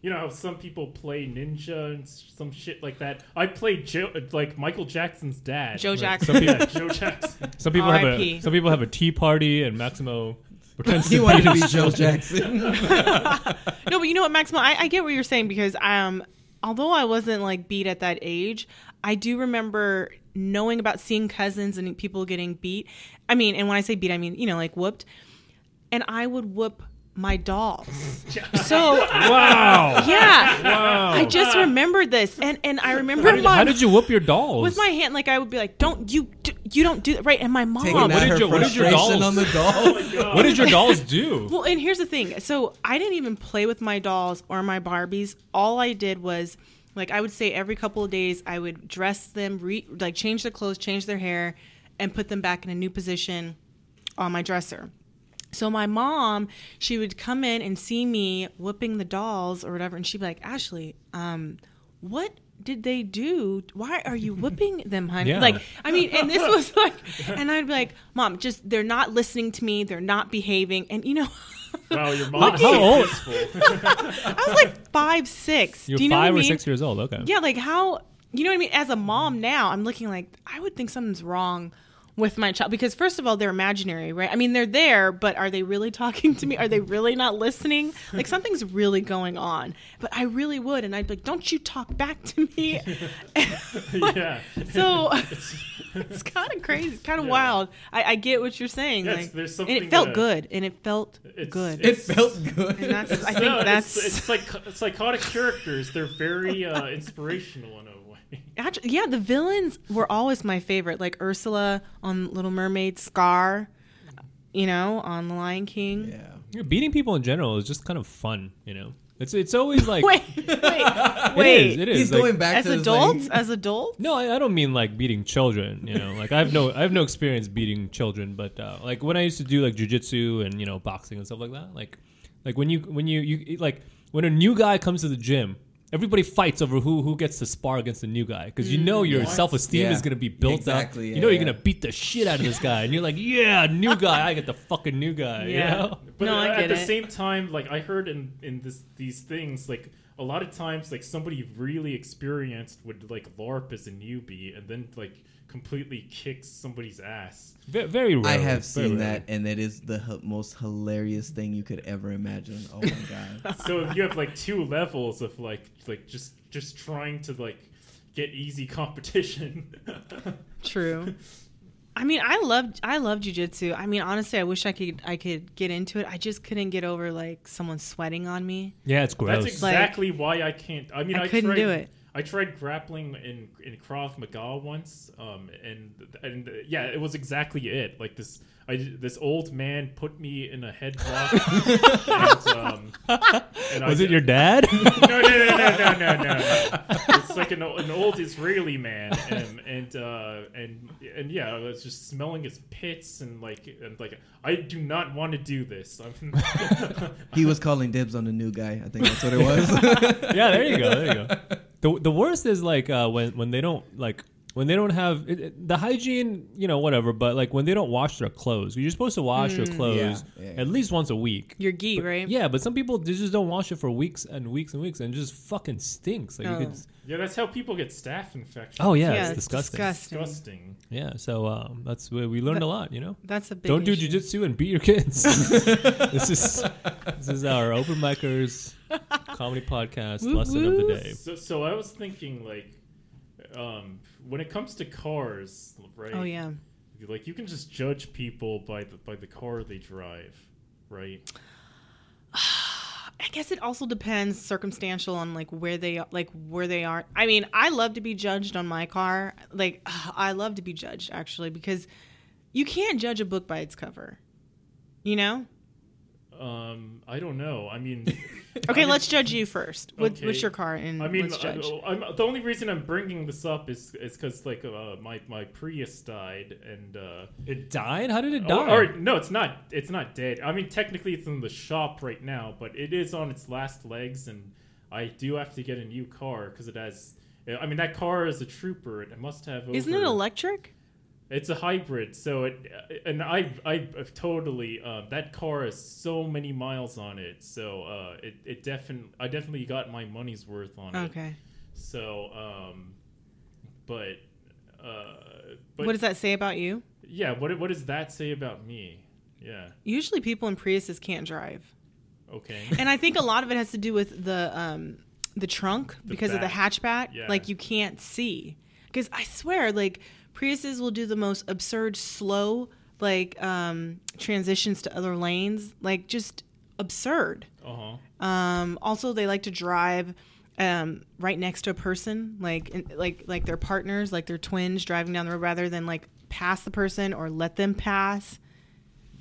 you know how some people play ninja and some shit like that. I played Joe, like Michael Jackson's dad. Joe Jackson. Some people, Yeah, (laughs) Joe Jackson. some people have a some people have a tea party, and Maximo pretends (laughs) he to wanted to be Joe. Jackson. No, but you know what, Maximo? I, I get what you're saying because um, although I wasn't like beat at that age, I do remember knowing about seeing cousins and people getting beat. I mean, and when I say beat, I mean you know like whooped, and I would whoop my dolls. (laughs) so Wow! yeah, Wow! I just remembered this, and and I remember how, did, my how did you whoop your dolls? with my hand like I would be like, "Don't you do, you don't do that right?" And my mom. Taking what did her your- what did your dolls- on the (laughs) doll. what did your dolls do? Well, and here's the thing. So I didn't even play with my dolls or my Barbies. All I did was, like, I would say every couple of days, I would dress them, re- like, change their clothes, change their hair, and put them back in a new position on my dresser. So my mom, she would come in and see me whipping the dolls or whatever, and she'd be like, "Ashley, um, what did they do? Why are you (laughs) whipping them, honey?" Yeah. Like, I mean, and this was (laughs) like, and I'd be like, "Mom, just they're not listening to me. They're not behaving." And you know, (laughs) Wow, your mom's How old? peaceful. I was like five, six. You're do you know five what I or mean? six years old. Okay. Yeah, like how you know what I mean? As a mom now, I'm looking like I would think something's wrong with my child because first of all, they're imaginary, right? I mean, they're there, but are they really (laughs) talking to me? Are they really not listening? Like something's really going on. But I really would, and I'd be like, "Don't you talk back to me?" (laughs) (laughs) yeah. so it's kind of crazy, it's kind of Yeah. wild. I, I get what you're saying, Yes, like, there's and something it felt that- good, and it felt It's- good. It felt good. and that's, I think No, that's it's, it's like psychotic characters. They're very uh, inspirational in a way. (laughs) Actually, yeah, the villains were always my favorite, like Ursula on Little Mermaid, Scar, you know, on The Lion King. yeah. Yeah, Beating people in general is just kind of fun. You know, it's it's always (laughs) like Wait, wait, (laughs) wait. is. It is. He's like- going back As to adults, like- as adults, No, I, I don't mean like beating children. You know, like I have no I have no experience beating children, but uh, like when I used to do like jujitsu and you know boxing and stuff like that, like like when you when you you like when a new guy comes to the gym. Everybody fights over who who gets to spar against the new guy because you know your mm-hmm. What? self esteem Yeah. is gonna be built Exactly, up. yeah, you know you're yeah. gonna beat the shit out of this guy, and you're like, yeah, new (laughs) guy, I get the fucking new guy. you Yeah. know? But No, I at get the it. same time, like I heard in in this these things, like a lot of times, like somebody really experienced would like LARP as a newbie, and then like completely kicks somebody's ass. Ve- Very rare. I have seen that, and it is the h- most hilarious thing you could ever imagine. Oh my god! (laughs) So you have like two levels of like like just just trying to like get easy competition. (laughs) true. I mean, I loved I love jujitsu. I mean, honestly, I wish I could I could get into it. I just couldn't get over like someone sweating on me. Yeah, it's gross. That's exactly why I can't. I mean, I I, couldn't tried, do it. I tried grappling in in Krav Maga once, um, and and yeah, it was exactly it. Like this, I this old man put me in a headlock. (laughs) and, um, and Was I, it your dad? (laughs) No, no, no, no, no, no, no. It's like an, an old Israeli man, and and uh, and and yeah, I was just smelling his pits and like and like I do not want to do this. (laughs) He was calling dibs on the new guy. I think that's what it was. yeah, there you go. There you go. The the worst is like uh, when when they don't like when they don't have it, it- the hygiene, you know, whatever. But like when they don't wash their clothes, you're supposed to wash your clothes Yeah, yeah. at least once a week. Your gi, right? Yeah, but some people they just don't wash it for weeks and weeks and weeks, and it just fucking stinks. Like you Oh. could, yeah, that's how people get staph infections. oh yeah, Yeah, it's, it's disgusting. disgusting. disgusting. Yeah, so um, that's where we learned That- a lot. You know, That's a big. don't do issue. jujitsu and beat your kids. (laughs) this is this is our open micers (laughs) comedy podcast Woo lesson of the woo. day. So, so I was thinking like, um, when it comes to cars, right? Oh yeah. Like you can just judge people by the by the car they drive, right? (sighs) I guess it also depends circumstantial on like where they like where they are. I mean, I love to be judged on my car. Like (sighs) I love to be judged actually because you can't judge a book by its cover. You know? Um, I don't know. I mean, (laughs) Okay, I mean- let's judge you first. What, Okay. What's your car and I mean, let's judge. I, am the only reason I'm bringing this up is is because like uh, my my Prius died and uh, It died? How did it die? or no, it's not. It's not dead. I mean, technically, it's in the shop right now, but it is on its last legs, and I do have to get a new car because it has. I mean, that car is a trooper. It must have. Isn't it electric? It's a hybrid, so it and I I totally uh, that car has so many miles on it, so uh, it it definitely I definitely got my money's worth on it. Okay. So, um, but uh, but what does that say about you? yeah, what what does that say about me? Yeah, Usually people in Priuses can't drive. okay. (laughs) and I think a lot of it has to do with the um, the trunk The because of the hatchback. Yeah. Like you can't see. Because I swear, like Priuses will do the most absurd slow like um, transitions to other lanes, like just absurd. Uh huh. Um, also, they like to drive um, right next to a person, like in, like like their partners, like their twins driving down the road, rather than like pass the person or let them pass.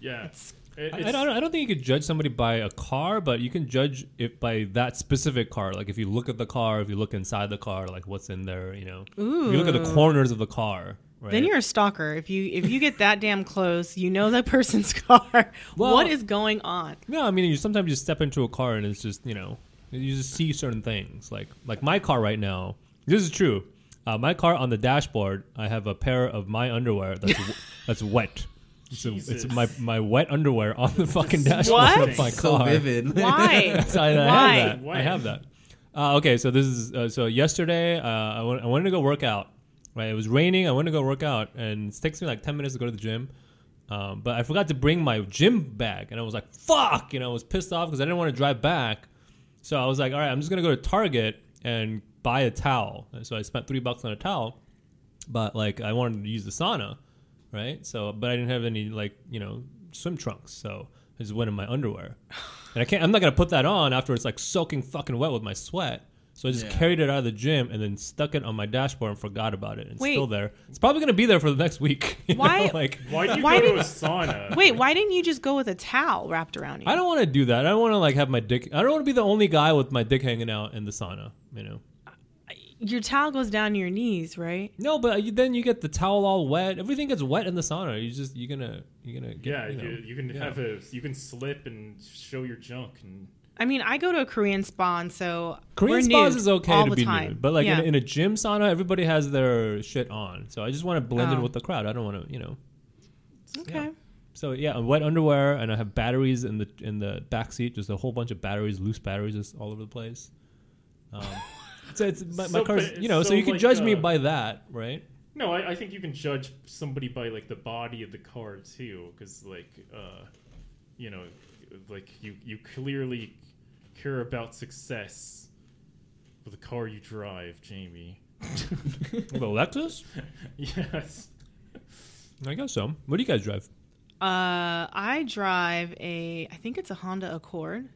Yeah. It's- It- I, I don't. I don't think you could judge somebody by a car, but you can judge it by that specific car. Like if you look at the car, if you look inside the car, like what's in there, you know. If you look at the corners of the car, Right? Then you're a stalker. If you if you get that damn close, you know that (laughs) person's car. Well- what is going on? No, I mean you sometimes you step into a car and it's just you know you just see certain things like like my car right now. This is true. Uh, my car on the dashboard, I have a pair of my underwear that's w- (laughs) that's wet. It's, a, it's my my wet underwear on the fucking dashboard What? of my so car. vivid. (laughs) Why? That's- I, I Why? have that. Why? I have that. Uh, okay, so this is uh, so yesterday. Uh, I, went, I wanted to go work out. Right, it was raining. I went to go work out, and it takes me like ten minutes to go to the gym. Um, but I forgot to bring my gym bag, and I was like, "Fuck!" You know, I was pissed off because I didn't want to drive back. So I was like, "All right, I'm just gonna go to Target and buy a towel." And so I spent three bucks on a towel, but like I wanted to use the sauna, right? So, but I didn't have any like you know swim trunks, so I just went in my underwear, and I can't. I'm not gonna put that on after it's like soaking fucking wet with my sweat. So I just Yeah. carried it out of the gym and then stuck it on my dashboard and forgot about it. It's Wait. still there. It's probably gonna be there for the next week. (laughs) you know, Why- (laughs) Like Why do you Why go to did- a sauna? Wait, why didn't you just go with a towel wrapped around you? I don't want to do that. I don't want to like have my dick. I don't want to be the only guy with my dick hanging out in the sauna. You know. Your towel goes down to your knees, right? No, but you, then you get the towel all wet. Everything gets wet in the sauna. You just you're gonna you're gonna get, Yeah, you, know, you, you can yeah. have a you can slip and show your junk and I mean, I go to a Korean spa, and so Korean we're spas nude is okay all to the be time. nude, but like yeah. in, a, in a gym sauna, everybody has their shit on. So I just want to blend in Oh. with the crowd. I don't want to, you know. okay. yeah. So yeah, wet underwear, and I have batteries in the in the back seat. Just a whole bunch of batteries, loose batteries, just all over the place. Um, (laughs) so it's my, my car's, you know. So, so you can like, judge me uh, by that, right? No, I, I think you can judge somebody by like the body of the car too, because like, uh, you know, like you you clearly care about success with the car you drive, Jamie. (laughs) The Lexus, (laughs) yes. I guess so. What do you guys drive? Uh, I drive a, I think it's a Honda Accord.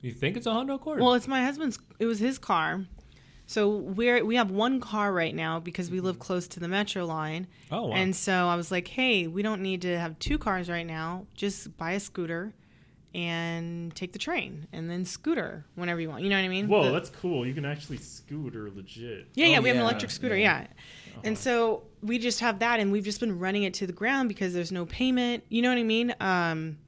You think it's a Honda Accord? Well, it's my husband's. It was his car. So we're we have one car right now because we live close to the metro line. oh, wow. And so I was like, "Hey, we don't need to have two cars right now. Just buy a scooter and take the train and then scooter whenever you want. You know what I mean? Whoa, The- that's cool. You can actually scooter legit. Yeah, yeah, Oh, we have an electric scooter, yeah. yeah. And so we just have that, and we've just been running it to the ground because there's no payment. You know what I mean? Um,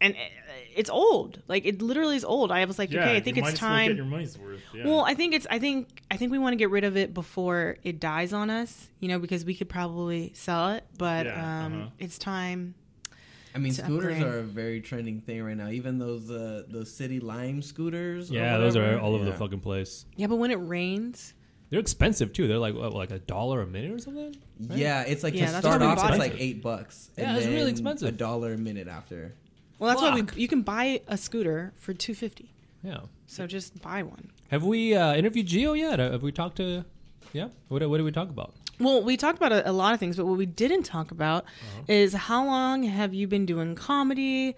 and it- it's old. Like it literally is old. I was like, Yeah, okay, I think you it's might as get time. your money's worth. Yeah. Well, I think it's. I think. I think we want to get rid of it before it dies on us. You know, because we could probably sell it, but Yeah, um, uh-huh. it's time. I mean, to scooters upgrade. are a very trending thing right now. Even those uh, those city lime scooters. yeah, those are whatever. all over the fucking place. Yeah, but when it rains, They're expensive too. They're like what, like a dollar a minute or something. right? Yeah, it's like Yeah, to start off, it's like eight bucks. Yeah, it's really expensive. A dollar a minute after. well, that's why we. You can buy a scooter for two fifty. Yeah. So just buy one. Have we uh, interviewed Gio yet? Uh, Have we talked to? Yeah. What what did we talk about? Well, we talked about a, a lot of things, but what we didn't talk about Uh-huh. is how long have you been doing comedy?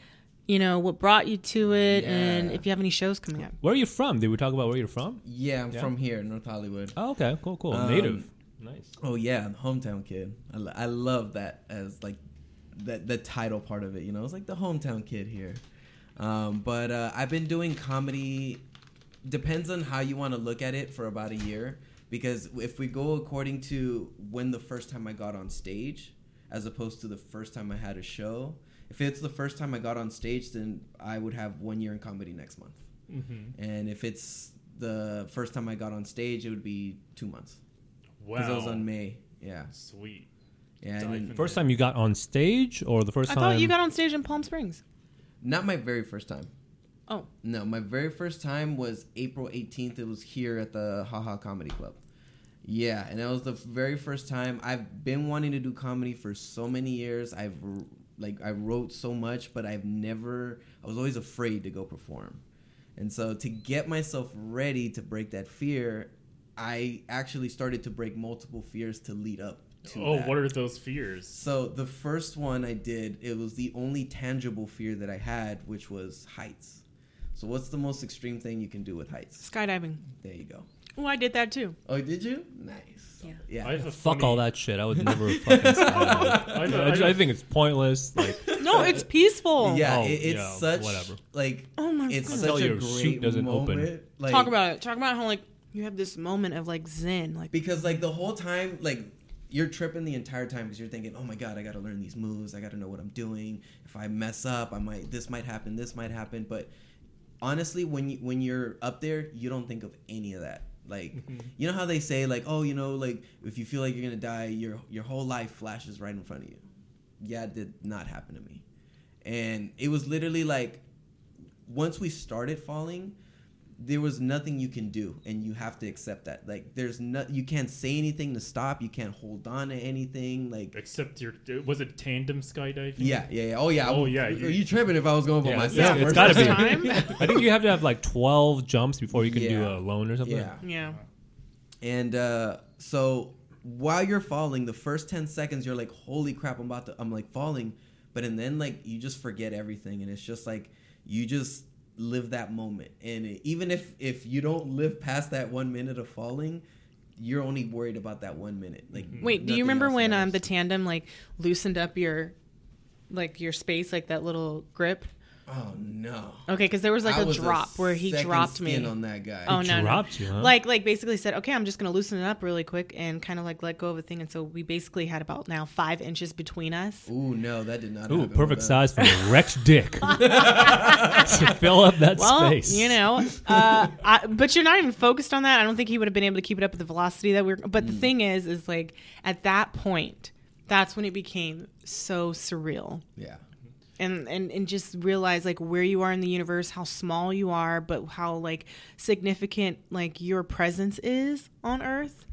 You know, what brought you to it, and if you have any shows coming up. Where are you from? Did we talk about where you're from? Yeah, I'm Yeah. from here, North Hollywood. Oh, okay. Cool. Cool. Um, Native. Nice. Oh yeah, hometown kid. I, lo- I love that as like that the title part of it. You know, it's like the hometown kid here. Um, but uh, I've been doing comedy. Depends on how you want to look at it for about a year. Because if we go according to when the first time I got on stage, as opposed to the first time I had a show, if it's the first time I got on stage, then I would have one year in comedy next month. mm-hmm. And if it's the first time I got on stage, it would be two months wow. because I was on May. Yeah, Sweet. yeah. Dive and then- First time you got on stage, or the first I time? I thought you got on stage in Palm Springs. not my very first time. Oh, No, my very first time was April 18th. It was here at the Haha Comedy Club. Yeah, and that was the very first time I've been wanting to do comedy for so many years. I've like I wrote so much, but I've never I was always afraid to go perform. And so to get myself ready to break that fear, I actually started to break multiple fears to lead up to Oh, that. what are those fears? So the first one I did, it was the only tangible fear that I had, which was heights. So what's the most extreme thing you can do with heights? skydiving. There you go. Oh, I did that too. Oh, did you? Nice. Yeah. Yeah. I have a Fuck funny- all that shit. I would (laughs) never fucking. skydive. I, (laughs) I, know- I, I, know- think it's pointless. Like, (laughs) No, it's peaceful. yeah, Oh, it, it's yeah, such whatever. like Oh my it's god. Until such a your great chute doesn't open. moment. Like, Talk about it. Talk about how like you have this moment of like zen. Like because like the whole time like you're tripping the entire time because you're thinking, oh my god, I got to learn these moves. I got to know what I'm doing. If I mess up, I might this might happen. This might happen. But honestly, when you when you're up there, you don't think of any of that. Like mm-hmm. you know how they say like, oh, you know, like if you feel like you're gonna die, your your whole life flashes right in front of you. Yeah, it did not happen to me, and it was literally like once we started falling there was nothing you can do and you have to accept that like there's no you can't say anything to stop you can't hold on to anything like Except your was it tandem skydiving? yeah yeah, yeah. oh yeah Oh, I- yeah, are you- you tripping if i was going by Yeah, myself it's or gotta be. something? Time? (laughs) I think you have to have like 12 jumps before you can do a alone or something. yeah yeah. and uh so while you're falling the first 10 seconds you're like holy crap i'm about to i'm like falling but and then like you just forget everything and it's just like you just live that moment. And it, even if if you don't live past that one minute of falling you're only worried about that one minute. Like Wait, do you remember else when um the tandem like loosened up your like your space like that little grip? Oh no Okay, because there was like I a was drop where he second dropped me. on that guy Oh no, dropped no. you, huh? Like like basically said, okay, I'm just gonna loosen it up really quick and kind of like let go of a thing. And so we basically had about now five inches between us. Ooh, no, that did not. Ooh, happen perfect size for a wrecked (laughs) dick. to fill up that Well, space. you know, uh, I, but you're not even focused on that. I don't think he would have been able to keep it up at the velocity that we are But Mm. the thing is, is like at that point, that's when it became so surreal. Yeah. And and and just realize like where you are in the universe how small you are but how like significant like your presence is on earth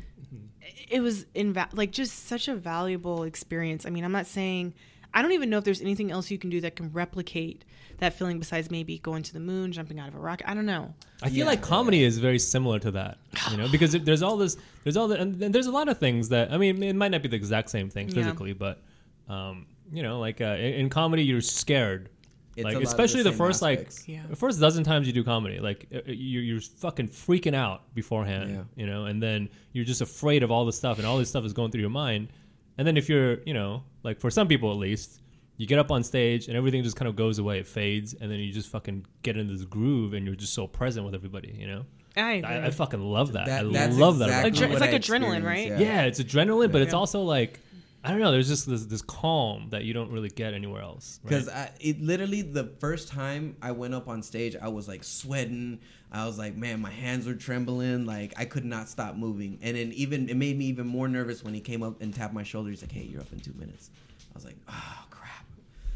it was inva- like just such a valuable experience i mean i'm not saying i don't even know if there's anything else you can do that can replicate that feeling besides maybe going to the moon jumping out of a rocket i don't know I feel Yeah. like comedy is very similar to that, you know, because there's all this, there's all the, and and there's a lot of things that I mean, it might not be the exact same thing Yeah. physically, but um, you know, like uh, in, in comedy, you're scared, It's a like lot of the especially the, first aspects. like Yeah. the first dozen times you do comedy, like uh, uh, you're you're fucking freaking out beforehand, Yeah. you know, and then you're just afraid of all this stuff, and all this stuff is going through your mind, and then if you're, you know, like for some people at least. You get up on stage and everything just kind of goes away. It fades, and then you just fucking get into this groove, and you're just so present with everybody. You know, i agree. I, I fucking love that. That, I love that. exactly About Like, comedy. it's like adrenaline, right? yeah. it's adrenaline, but it's also like I don't know. There's just this this calm that you don't really get anywhere else. Because I it literally the first time I went up on stage, I was like sweating. I was like, man, my hands were trembling. Like I could not stop moving. And then even it made me even more nervous when he came up and tapped my shoulder. He's like, hey, you're up in two minutes. I was like, oh crap.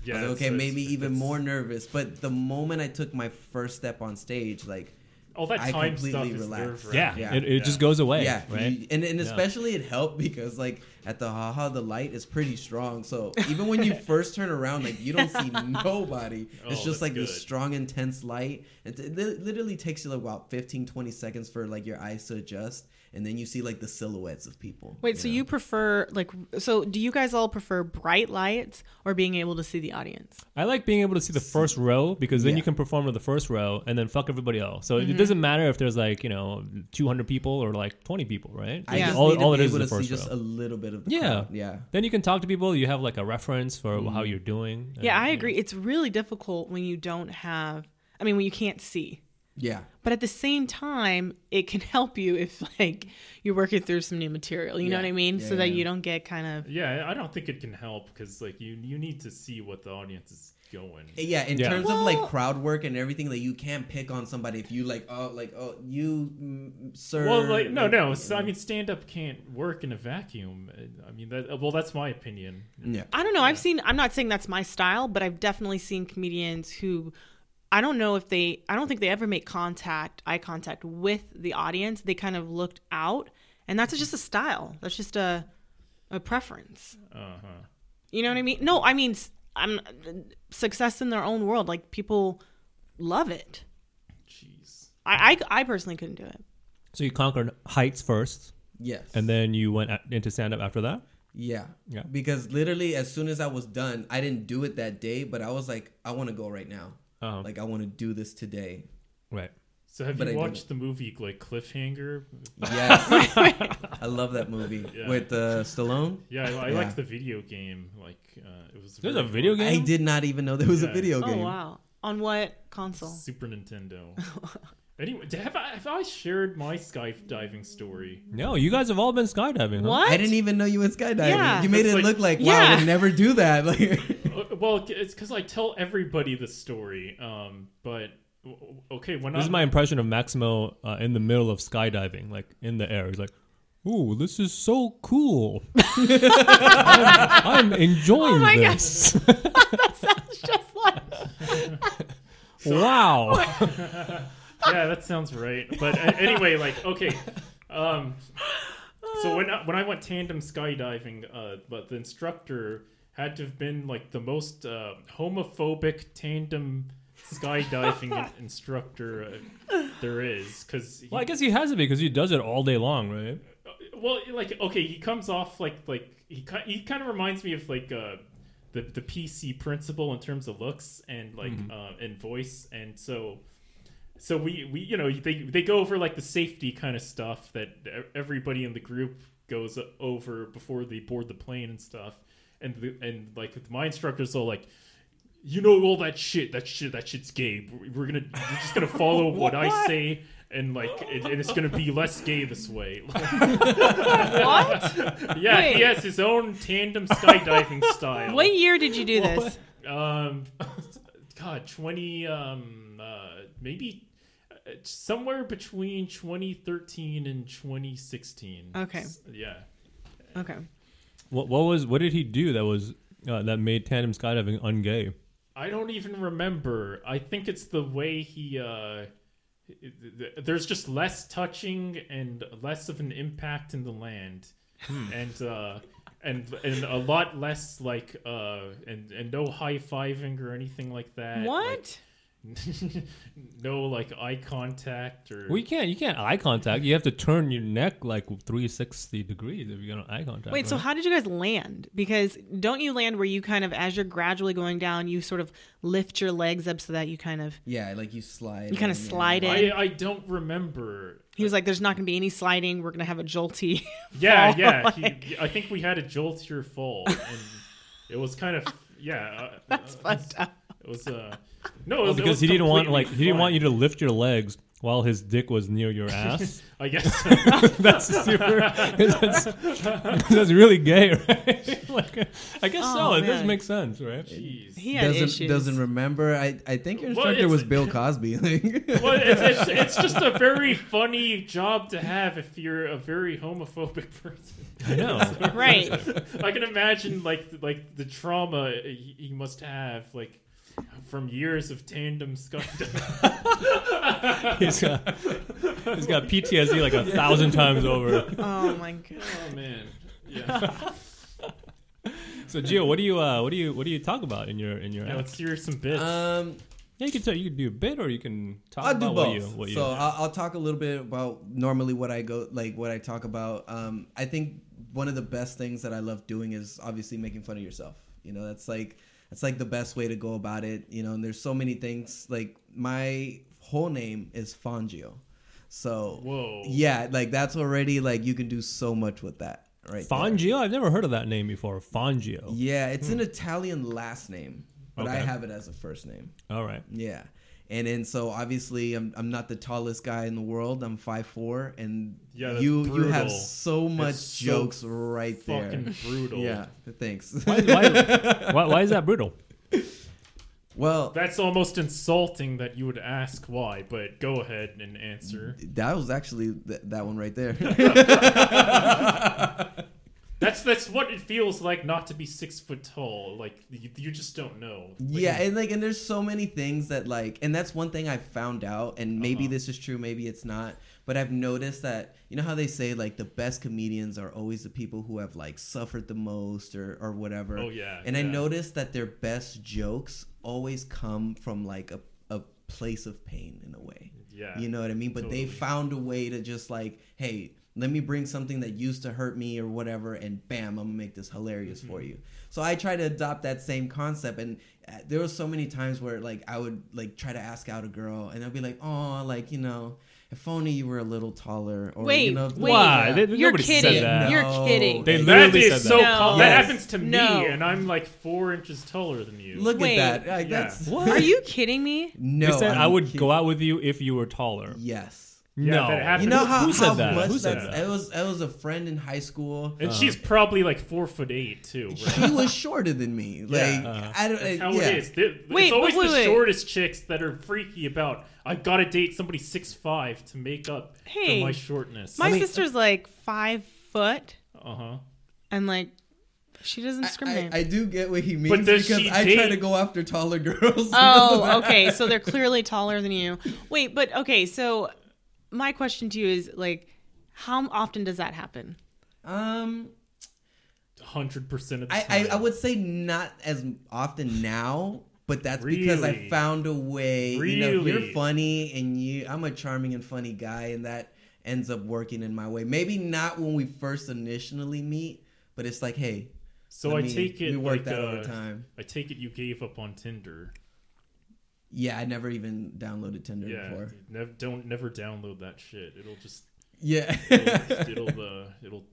Yeah, I was like, okay, it's- made me even more nervous. But the moment I took my first step on stage, like All that I time stuff completely is relaxed. yeah, yeah, it, it yeah. just goes away. yeah, right. you- and and Yeah. especially it helped because like at the haha the light is pretty strong. So even when you (laughs) first turn around, like you don't see (laughs) nobody. Oh, It's just that's like this strong, intense light. It, it literally takes you like about 15, 20 seconds for like your eyes to adjust, and then you see like the silhouettes of people. wait so know? you prefer like so do you guys all prefer bright lights or being able to see the audience I like being able to see the first row because then Yeah. you can perform to the first row and then fuck everybody else. So Mm-hmm. it doesn't matter if there's like you know 200 people or like 20 people, right? I Yeah. just all, need to all be it is able is to the see first just a little bit of the Yeah. crowd. yeah. Then you can talk to people. You have like a reference for Mm-hmm. how you're doing. yeah i you know. agree it's really difficult when you don't have i mean when you can't see Yeah. but at the same time it can (laughs) help you if like you're working through some new material you know what i mean Yeah, so that you don't get kind of Yeah, I don't think it can help because like you you need to see what the audience is going. Yeah, in Yeah. terms of like crowd work and everything, like you can't pick on somebody if you like, oh, like, oh, you, mm, sir. Well, like no, no. So, I mean, stand up can't work in a vacuum. I mean, that, well, that's my opinion. yeah, I don't know. I've seen. I'm not saying that's my style, but I've definitely seen comedians who, I don't know if they. I don't think they ever make contact, eye contact with the audience. They kind of looked out, and that's just a style. That's just a, a preference. Uh huh. You know what I mean? No, I mean, s- I'm success in their own world. Like people love it. Jeez. I, I, I personally couldn't do it. So you conquered heights first, yes, and then you went at, into stand up after that. yeah, Yeah. Because literally, as soon as I was done, I didn't do it that day, but I was like, I want to go right now. Uh-huh. Like, I want to do this today. Right. So have But you I watched the movie like Cliffhanger? Yes, (laughs) I love that movie Yeah. with uh, Stallone. Yeah, I, I Yeah. liked the video game. Like uh, it was. There's a video fun. game? I did not even know there was a Yeah. video Oh game. wow! On what console? Super Nintendo. Anyway, have I, have I shared my skydiving story? No, you guys have all been skydiving. Huh? What? I didn't even know you went skydiving. Yeah. You made it like- look like wow, Yeah. I would never do that. Like, (laughs) Uh, well, it's because I tell everybody the story. Um, but w- w- okay, when This I is my impression of Maximo uh, in the middle of skydiving, like in the air. He's like, "Ooh, this is so cool. (laughs) I'm, I'm enjoying Oh my this. (laughs) that sounds just like. (laughs) wow." yeah, that sounds right. But uh, anyway, like okay, um, so when I, when I went tandem skydiving, uh, but the instructor had to have been like the most uh, homophobic tandem skydiving in- instructor uh, there is, because Well, I guess he has to be because he does it all day long, right? well, like okay, he comes off like like he he kind of reminds me of like uh, the the PC principal in terms of looks and like uh, and voice, and so so we we you know they they go over like the safety kind of stuff that everybody in the group goes over before they board the plane and stuff, and the, and like my instructors all like. You know all that shit. That shit. That shit's gay. We're gonna. We're just gonna follow (laughs) what I say, and like, and, and it's gonna be less gay this way. (laughs) What? (laughs) Yeah, Wait. he has his own tandem skydiving style. What year did you do this? Um, God, twenty, um, uh, maybe uh, somewhere between 2013 and 2016. Okay. S- Yeah. Okay. What, what was what did he do that was uh, that made tandem skydiving ungay? I don't even remember. I think it's the way he. Uh, there's just less touching and less of an impact in the land, and uh, and and a lot less like uh, and and no high fiving or anything like that. What? Like, (laughs) no like eye contact or. Well, you can't you can't eye contact. You have to turn your neck like 360 degrees if you're gonna eye contact. Wait, so how did you guys land? Because don't you land where you kind of, as you're gradually going down, you sort of lift your legs up so that you kind of. yeah, like you slide. You kinda slide yeah. in. I, I don't remember. He was like, "There's not going to be any sliding. We're going to have a jolty." (laughs) Yeah, fall." yeah. (laughs) Like, He, I think we had a joltier fall, and it was kind of yeah. Uh, that's uh, fucked up. It was uh no, it Oh, was, it because was he didn't want completely like he didn't fine. want you to lift your legs while his dick was near your ass. (laughs) I guess (laughs) that's super. that's, that's really gay, right? (laughs) like, I guess Oh, so. It does man. make sense, right? Jeez. He had doesn't issues. doesn't remember. I I think your instructor it's- was Bill Cosby. Well, it's, it's, it's just a very funny job to have if you're a very homophobic person. I know. right. I can imagine like like the trauma he, he must have like from years of tandem skydiving. (laughs) he's got he's got PTSD like a thousand times over. Oh my god. oh man, yeah. (laughs) So Gio, what do you uh, what do you what do you talk about in your in your yeah act? let's hear some bits. um, Yeah, you can tell you can do a bit or you can talk I'll do about both. what you what you. so I'll, I'll talk a little bit about normally what I go like what I talk about. Um, I think one of the best things that I love doing is obviously making fun of yourself. You know, that's like that's like the best way to go about it. You know, and there's so many things. Like my whole name is Fangio, so Whoa. yeah, like that's already like you can do so much with that. Right. there. Fangio, I've never heard of that name before. Fangio. Yeah, it's an hmm. Italian last name, but I have it as a first name. All right. Yeah. And then so obviously I'm I'm not the tallest guy in the world. I'm 5'4 and Yeah, that's you you have so much so jokes right there. Fucking brutal. (laughs) Yeah, thanks. Why, why, why, why is that brutal? well, That's almost insulting that you would ask why, but go ahead and answer. that was actually th- that one right there. (laughs) (laughs) That's that's what it feels like not to be six foot tall. Like you, you just don't know. Like, yeah, and like and there's so many things that like and that's one thing I found out and maybe Uh-huh. this is true, maybe it's not, but I've noticed that you know how they say like the best comedians are always the people who have like suffered the most or or whatever. Oh, yeah, And I noticed that their best jokes always come from like a a place of pain in a way. Yeah. You know what I mean? But they found a way to just like, hey, let me bring something that used to hurt me or whatever, and bam, I'm gonna make this hilarious for Mm-hmm. you. So I try to adopt that same concept, and uh, there were so many times where like I would like try to ask out a girl, and I'd be like, oh, like you know. if only you were a little taller. Or, Wait, you know, wait. Why? Yeah. They- You're nobody said kidding. that. You're kidding. They That literally is said so that. col- No. that happens to me, and I'm like four inches taller than you. Look Wait. at that. Like, Yeah. that's What? Are you kidding me? no. they said I'm I would kidding. go out with you if you were taller. Yes. Yeah, no, that happens. You know how, Who said how that? much Who said that's, that? It was it was a friend in high school. and she's probably like four foot eight too. Right? She was shorter than me. Like Yeah. I don't. That's uh, how yeah. it is. The- Wait, it's always wait, the wait. shortest chicks that are freaky about. I've got to date somebody six five to make up Hey, for my shortness. My mean- sister's like five foot, uh huh. and like she doesn't I, discriminate. I, I do get what he means does because she I try date- to go after taller girls. (laughs) Oh, (laughs) okay. So they're clearly taller than you. Wait, but okay. So my question to you is like, how often does that happen? Um, Hundred percent of the I, time. I I would say not as often now, but that's because I found a way. You know, you're funny and you, I'm a charming and funny guy, and that ends up working in my way. Maybe not when we first initially meet, but it's like, hey. So I me- take it we work like that uh, over time. I take it you gave up on Tinder. Yeah, I never even downloaded Tinder Yeah, before. dude, nev- don't never download that shit. It'll just Yeah. (laughs) it'll it'll, uh, it'll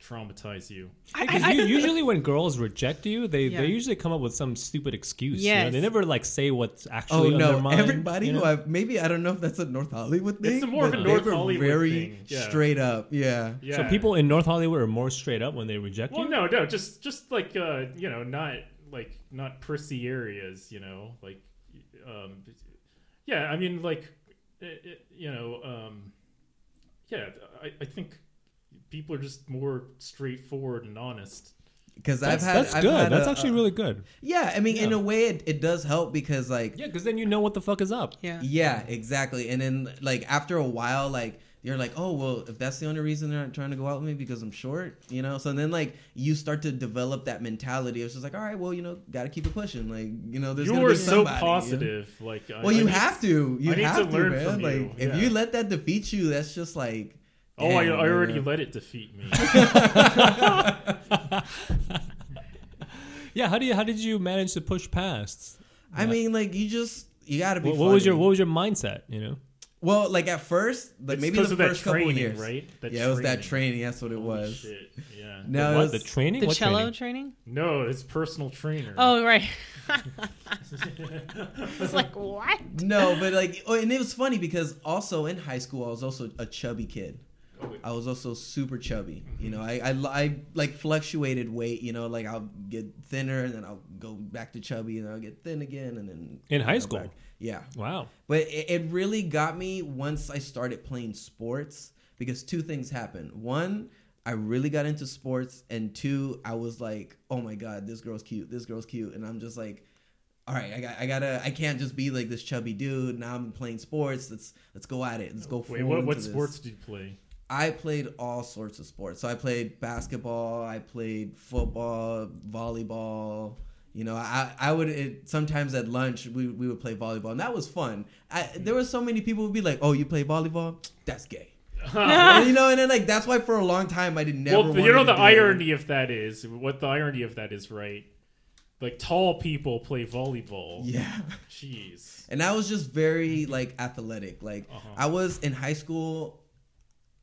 traumatize you. I, Because I- you, (laughs) usually when girls reject you, they, Yeah. they usually come up with some stupid excuse. you know? They never like say what's Oh actually on no! their mind. Everybody you who? I've maybe I don't know if that's a North Hollywood thing. It's more of a they North were Hollywood very thing, yeah. straight up. Yeah. Yeah. So people in North Hollywood are more straight up when they reject Well, you. no, no, just just like uh, you know, not like not prissy areas, you know, like um, yeah. I mean, like it, it, you know, um, yeah. I, I think people are just more straightforward and honest. Because I've That's, had. that's I've good. had that's a- actually a- really good. Yeah, I mean, in a way, it, it does help because like. Yeah, because then you know what the fuck is up. yeah. Yeah, exactly. And then like after a while, like you're like, oh well, if that's the only reason they're not trying to go out with me because I'm short, you know. So then like you start to develop that mentality. It's just like, all right, well, you know, got to keep it pushing. Like you know, there's You gonna were be so somebody, you know? positive. Like, I- Well, I you need- have to. You I need have to to, learn man. from like you, if you let that defeat you, that's just like. Oh, I, damn, I already man. let it defeat me. (laughs) Yeah, how do you how did you manage to push past? I mean, like you just you got to be. What, what was your what was your mindset? You know, Well, like at first, like It's maybe 'cause the of that first couple training, years, right? That yeah, it was that training. training. That's what it Holy was. Shit. Yeah. No, the, it what was, the training? The what cello training? training? No, it's personal trainer. Oh, right. (laughs) it's like, what? no, but like, oh, and it was funny because also in high school, I was also a chubby kid. Oh, I was also super chubby. You mm-hmm. know, I, I, I like fluctuated weight. You know, like I'll get thinner and then I'll go back to chubby and I'll get thin again and then In high school? back. Yeah, Wow. but it, it really got me once I started playing sports because two things happened. One, I really got into sports, and two, I was like, oh my god, this girl's cute. This girl's cute, and I'm just like. All right, I got, I gotta, I can't just be like this chubby dude. Now I'm playing sports. Let's, let's go at it. Let's go. Wait, what, what sports did you play? I played all sorts of sports. So I played basketball, I played football, volleyball. You know, I I would it, sometimes at lunch we, we would play volleyball, and that was fun. I, there were so many people would be like, "Oh, you play volleyball? That's gay." (laughs) and, you know, and then like that's why for a long time I didn't never. well, you know the do it. irony of that is what the irony of that is, right? Like tall people play volleyball. Yeah. Jeez. And I was just very like athletic. Like Uh-huh. I was in high school,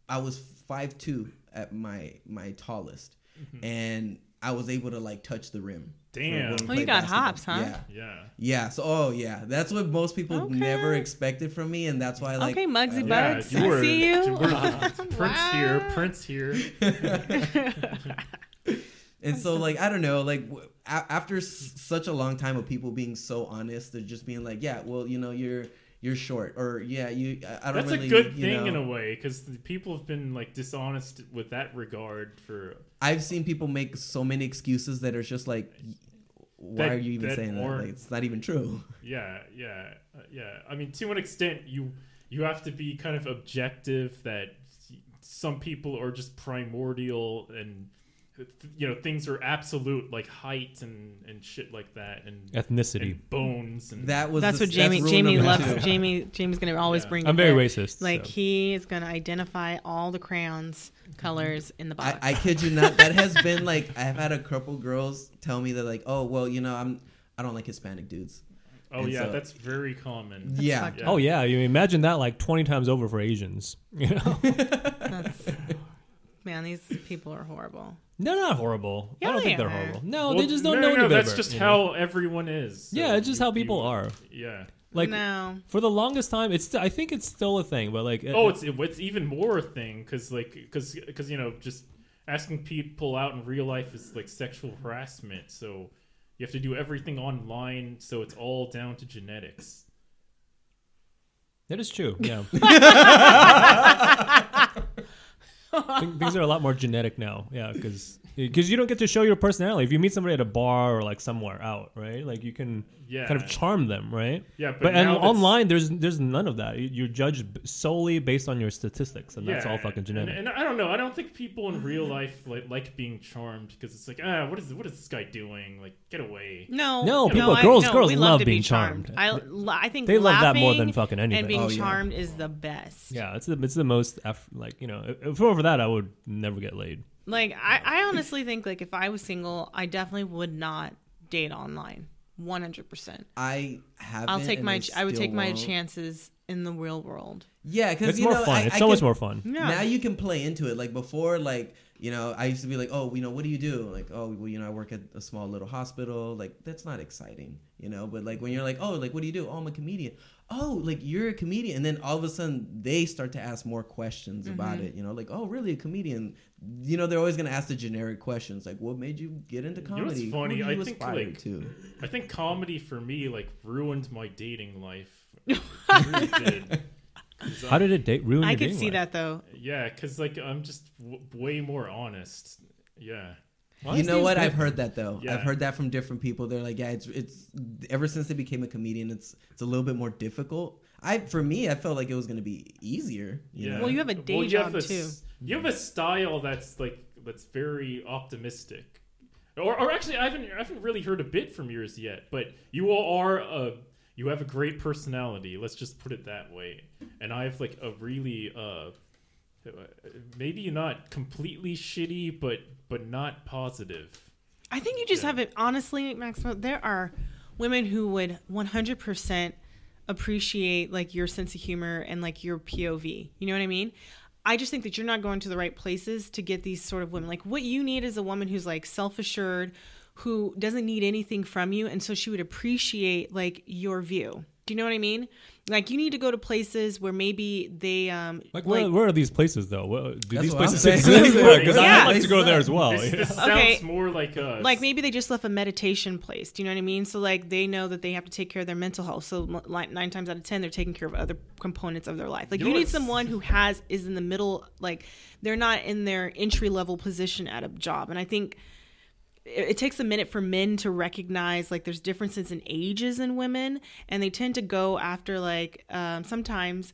I was five two at my my tallest, and I was able to like touch the rim. Damn. we Oh, you got basketball. hops, huh? Yeah. Yeah. Yeah. So, oh yeah, that's what most people Okay. never expected from me, and that's why like. okay, Muggsy I- Yeah, Bogues. you I were- see you you. (laughs) Prince here, Prince here. (laughs) And so, like, I don't know, like, w- a- after s- such a long time of people being so honest, they're just being like, yeah, well, you know, you're you're short, or yeah, you. I, don't That's really. a good you thing in a way because people have been like dishonest with that regard for I've seen people make so many excuses that are just like, why That- are you even that saying that? Like, it's not even true. (laughs) yeah, yeah, uh, yeah. I mean, to an extent, you you have to be kind of objective that some people are just primordial and you know things are absolute like height and and shit like that and, Ethnicity. and bones and That was That's the- what Jamie rule Jamie loves. two. Jamie Jamie's gonna always Yeah. bring. I'm very that, racist. Like so. he is gonna identify all the crayons colors in the box. I, I kid you not. That has been like (laughs) I've had a couple girls tell me that like, oh well, you know, I'm I don't like Hispanic dudes. Oh And yeah, so- that's very common. yeah. Yeah. Oh yeah, you imagine that like twenty times over for Asians. You know, (laughs) That's, man, these people are horrible. they're not horrible. Yeah, I don't they think they're are. horrible. No, Well, they just don't no, know no, any no, better. That's just you know? how everyone is. so Yeah, it's just you- how people you- are. Yeah. Like no, for the longest time, it's I think it's still a thing, but like Oh, it's it's even more a thing because like because because you know just asking people out in real life is like sexual harassment. So you have to do everything online. So it's all down to genetics. That is true. Yeah. (laughs) (laughs) (laughs) Things are a lot more genetic now. Yeah, because because you don't get to show your personality. If you meet somebody at a bar or like somewhere out, right? Like you can Yeah. kind of charm them, right? Yeah, but, But, and online, there's there's none of that. You're judged solely based on your statistics, and that's all fucking genetic. And, and I don't know. I don't think people in real life like like being charmed because it's like ah, what is what is this guy doing? Like, get away. no, No, people- I- girls- no, girls we love being be charmed. charmed. I, I think They love that more than fucking anything. And being Oh, yeah. charmed is the best. yeah, it's the it's the most eff- like you know. If, if over that, I would never get laid. Like I, I honestly think like if I was single, I definitely would not date online. One hundred percent. I have. I'll take my I would take my chances in the real world. Yeah, because It's you more know, fun. I, it's I so can, much more fun. Yeah. Now you can play into it. Like before, like you know, I used to be like, oh, you know, what do you do? Like, oh, well, you know, I work at a small little hospital. Like that's not exciting, you know. But like when you're like, oh, like what do you do? Oh, I'm a comedian. Oh, like you're a comedian, and then all of a sudden they start to ask more questions Mm-hmm. about it. You know, like, oh, really, a comedian? You know, they're always gonna ask the generic questions, like, what made you get into know what's comedy? funny? Who do I think, like, to? I think comedy for me like ruined my dating life. (laughs) Really did. 'Cause (laughs) How did it date ruin I your could dating see life? that though. Yeah, because like I'm just w- way more honest. Yeah. You know what? good. I've heard that though. Yeah. I've heard that from different people. They're like, yeah, it's it's ever since they became a comedian, it's it's a little bit more difficult. I for me, I felt like it was gonna be easier. You Yeah. know? Well, you have a day you job, this- too. You have a style that's like that's very optimistic. Or, or actually, I haven't I haven't really heard a bit from yours yet. But you all are a you have a great personality. Let's just put it that way. And I have like a really uh maybe not completely shitty, but but not positive. I think you just Yeah. have it honestly, Maximo. There are women who would 100% appreciate like your sense of humor and like your POV. You know what I mean? I just think that you're not going to the right places to get these sort of women. Like what you need is a woman who's like self-assured, who doesn't need anything from you and so she would appreciate like your view. Do you know what I mean? Like you need to go to places where maybe they um Like, where, where are these places though? Where, do That's these what I'm places saying. exist? Because Yeah. I'd like to go there as well. This, this (laughs) know? sounds Okay. more like a like maybe they just left a meditation place. Do you know what I mean? So like they know that they have to take care of their mental health. So like nine times out of ten, they're taking care of other components of their life. Like You you, need what's- someone who has is in the middle. Like they're not in their entry level position at a job. And I think it, it takes a minute for men to recognize like there's differences in ages in women, and they tend to go after like um, sometimes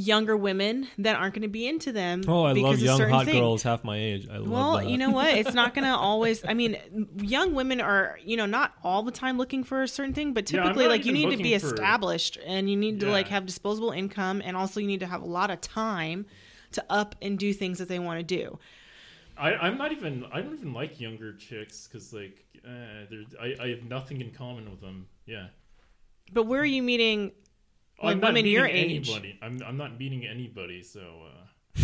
younger women that aren't going to be into them. Oh, I because love young hot things. girls half my age. I love Well, that. you know what? It's not going (laughs) to always. I mean, young women are, you know, not all the time looking for a certain thing, but typically, not like, you need to be for- established and you need to, Yeah. like, have disposable income. And also, you need to have a lot of time to up and do things that they want to do. I, I'm not even. I don't even like younger chicks because like, uh, I, I have nothing in common with them. Yeah, But where are you meeting, like, I'm not women your meeting age? Anybody. I'm I'm not meeting anybody. So (laughs)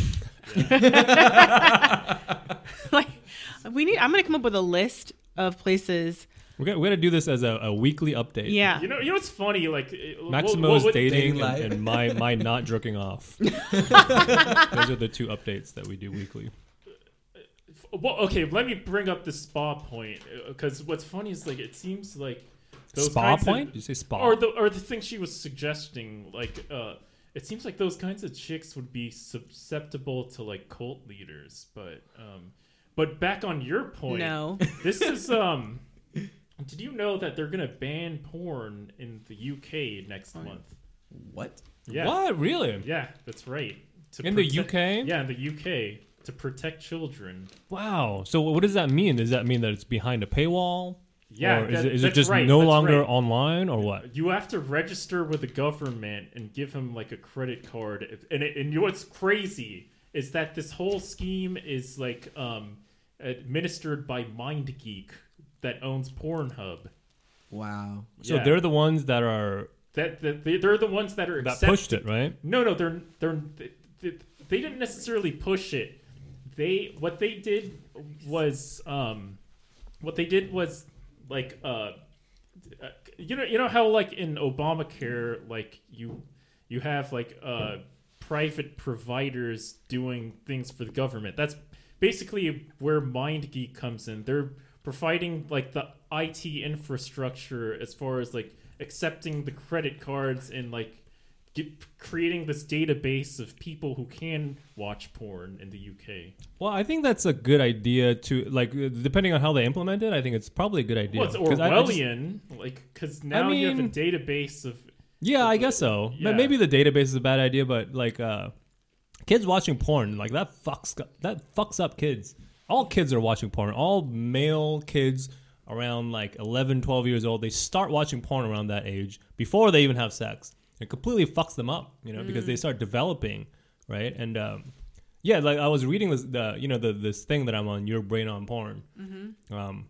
uh, (laughs) like, we need, I'm going to come up with a list of places. We're gonna, we're gonna do this as a, a weekly update. Yeah. you know, you know what's funny? Like it- what- Maximo's what dating Dating and, and my my not jerking off. (laughs) Those are the two updates that we do weekly. Well, okay, let me bring up the spa point because what's funny is like it seems like those spa kinds of- point? Did you say spa? or the or the thing she was suggesting like uh it seems like those kinds of chicks would be susceptible to like cult leaders but um but back on your point No. (laughs) this is um did you know that they're gonna ban porn in the uk next month what? yeah What really? yeah that's right To In the UK? yeah in the uk to protect children Wow. So what does that mean? Does that mean that it's behind a paywall? yeah Or is that- it, is it just right, no longer right. online or what? You have to register with the government and give him like a credit card. If- And it, and you know what's crazy is that this whole scheme is like um, administered by MindGeek that owns Pornhub. Wow. So Yeah. they're the ones that are that, that they, they're the ones that are that accept- pushed it, right? No, no, they're they're they, they didn't necessarily push it. They what they did was um, what they did was like uh, uh, you know you know how like in Obamacare like you you have like uh private providers doing things for the government. That's basically where MindGeek comes in. They're providing like the IT infrastructure as far as like accepting the credit cards and like get, creating this database of people who can watch porn in the UK. Well, I think that's a good idea to like depending on how they implement it. I think it's probably a good idea. Well, it's 'Cause I- I just- Orwellian, like because now you have a database of yeah, I guess so. Yeah. Maybe the database is a bad idea, but like uh, kids watching porn, like that fucks that fucks up kids. All kids are watching porn. All male kids around like 11, 12 years old, they start watching porn around that age before they even have sex. It completely fucks them up, you know, because they start developing, right? And um, yeah, like I was reading this, the you know, the this thing that I'm on, your brain on porn. Um,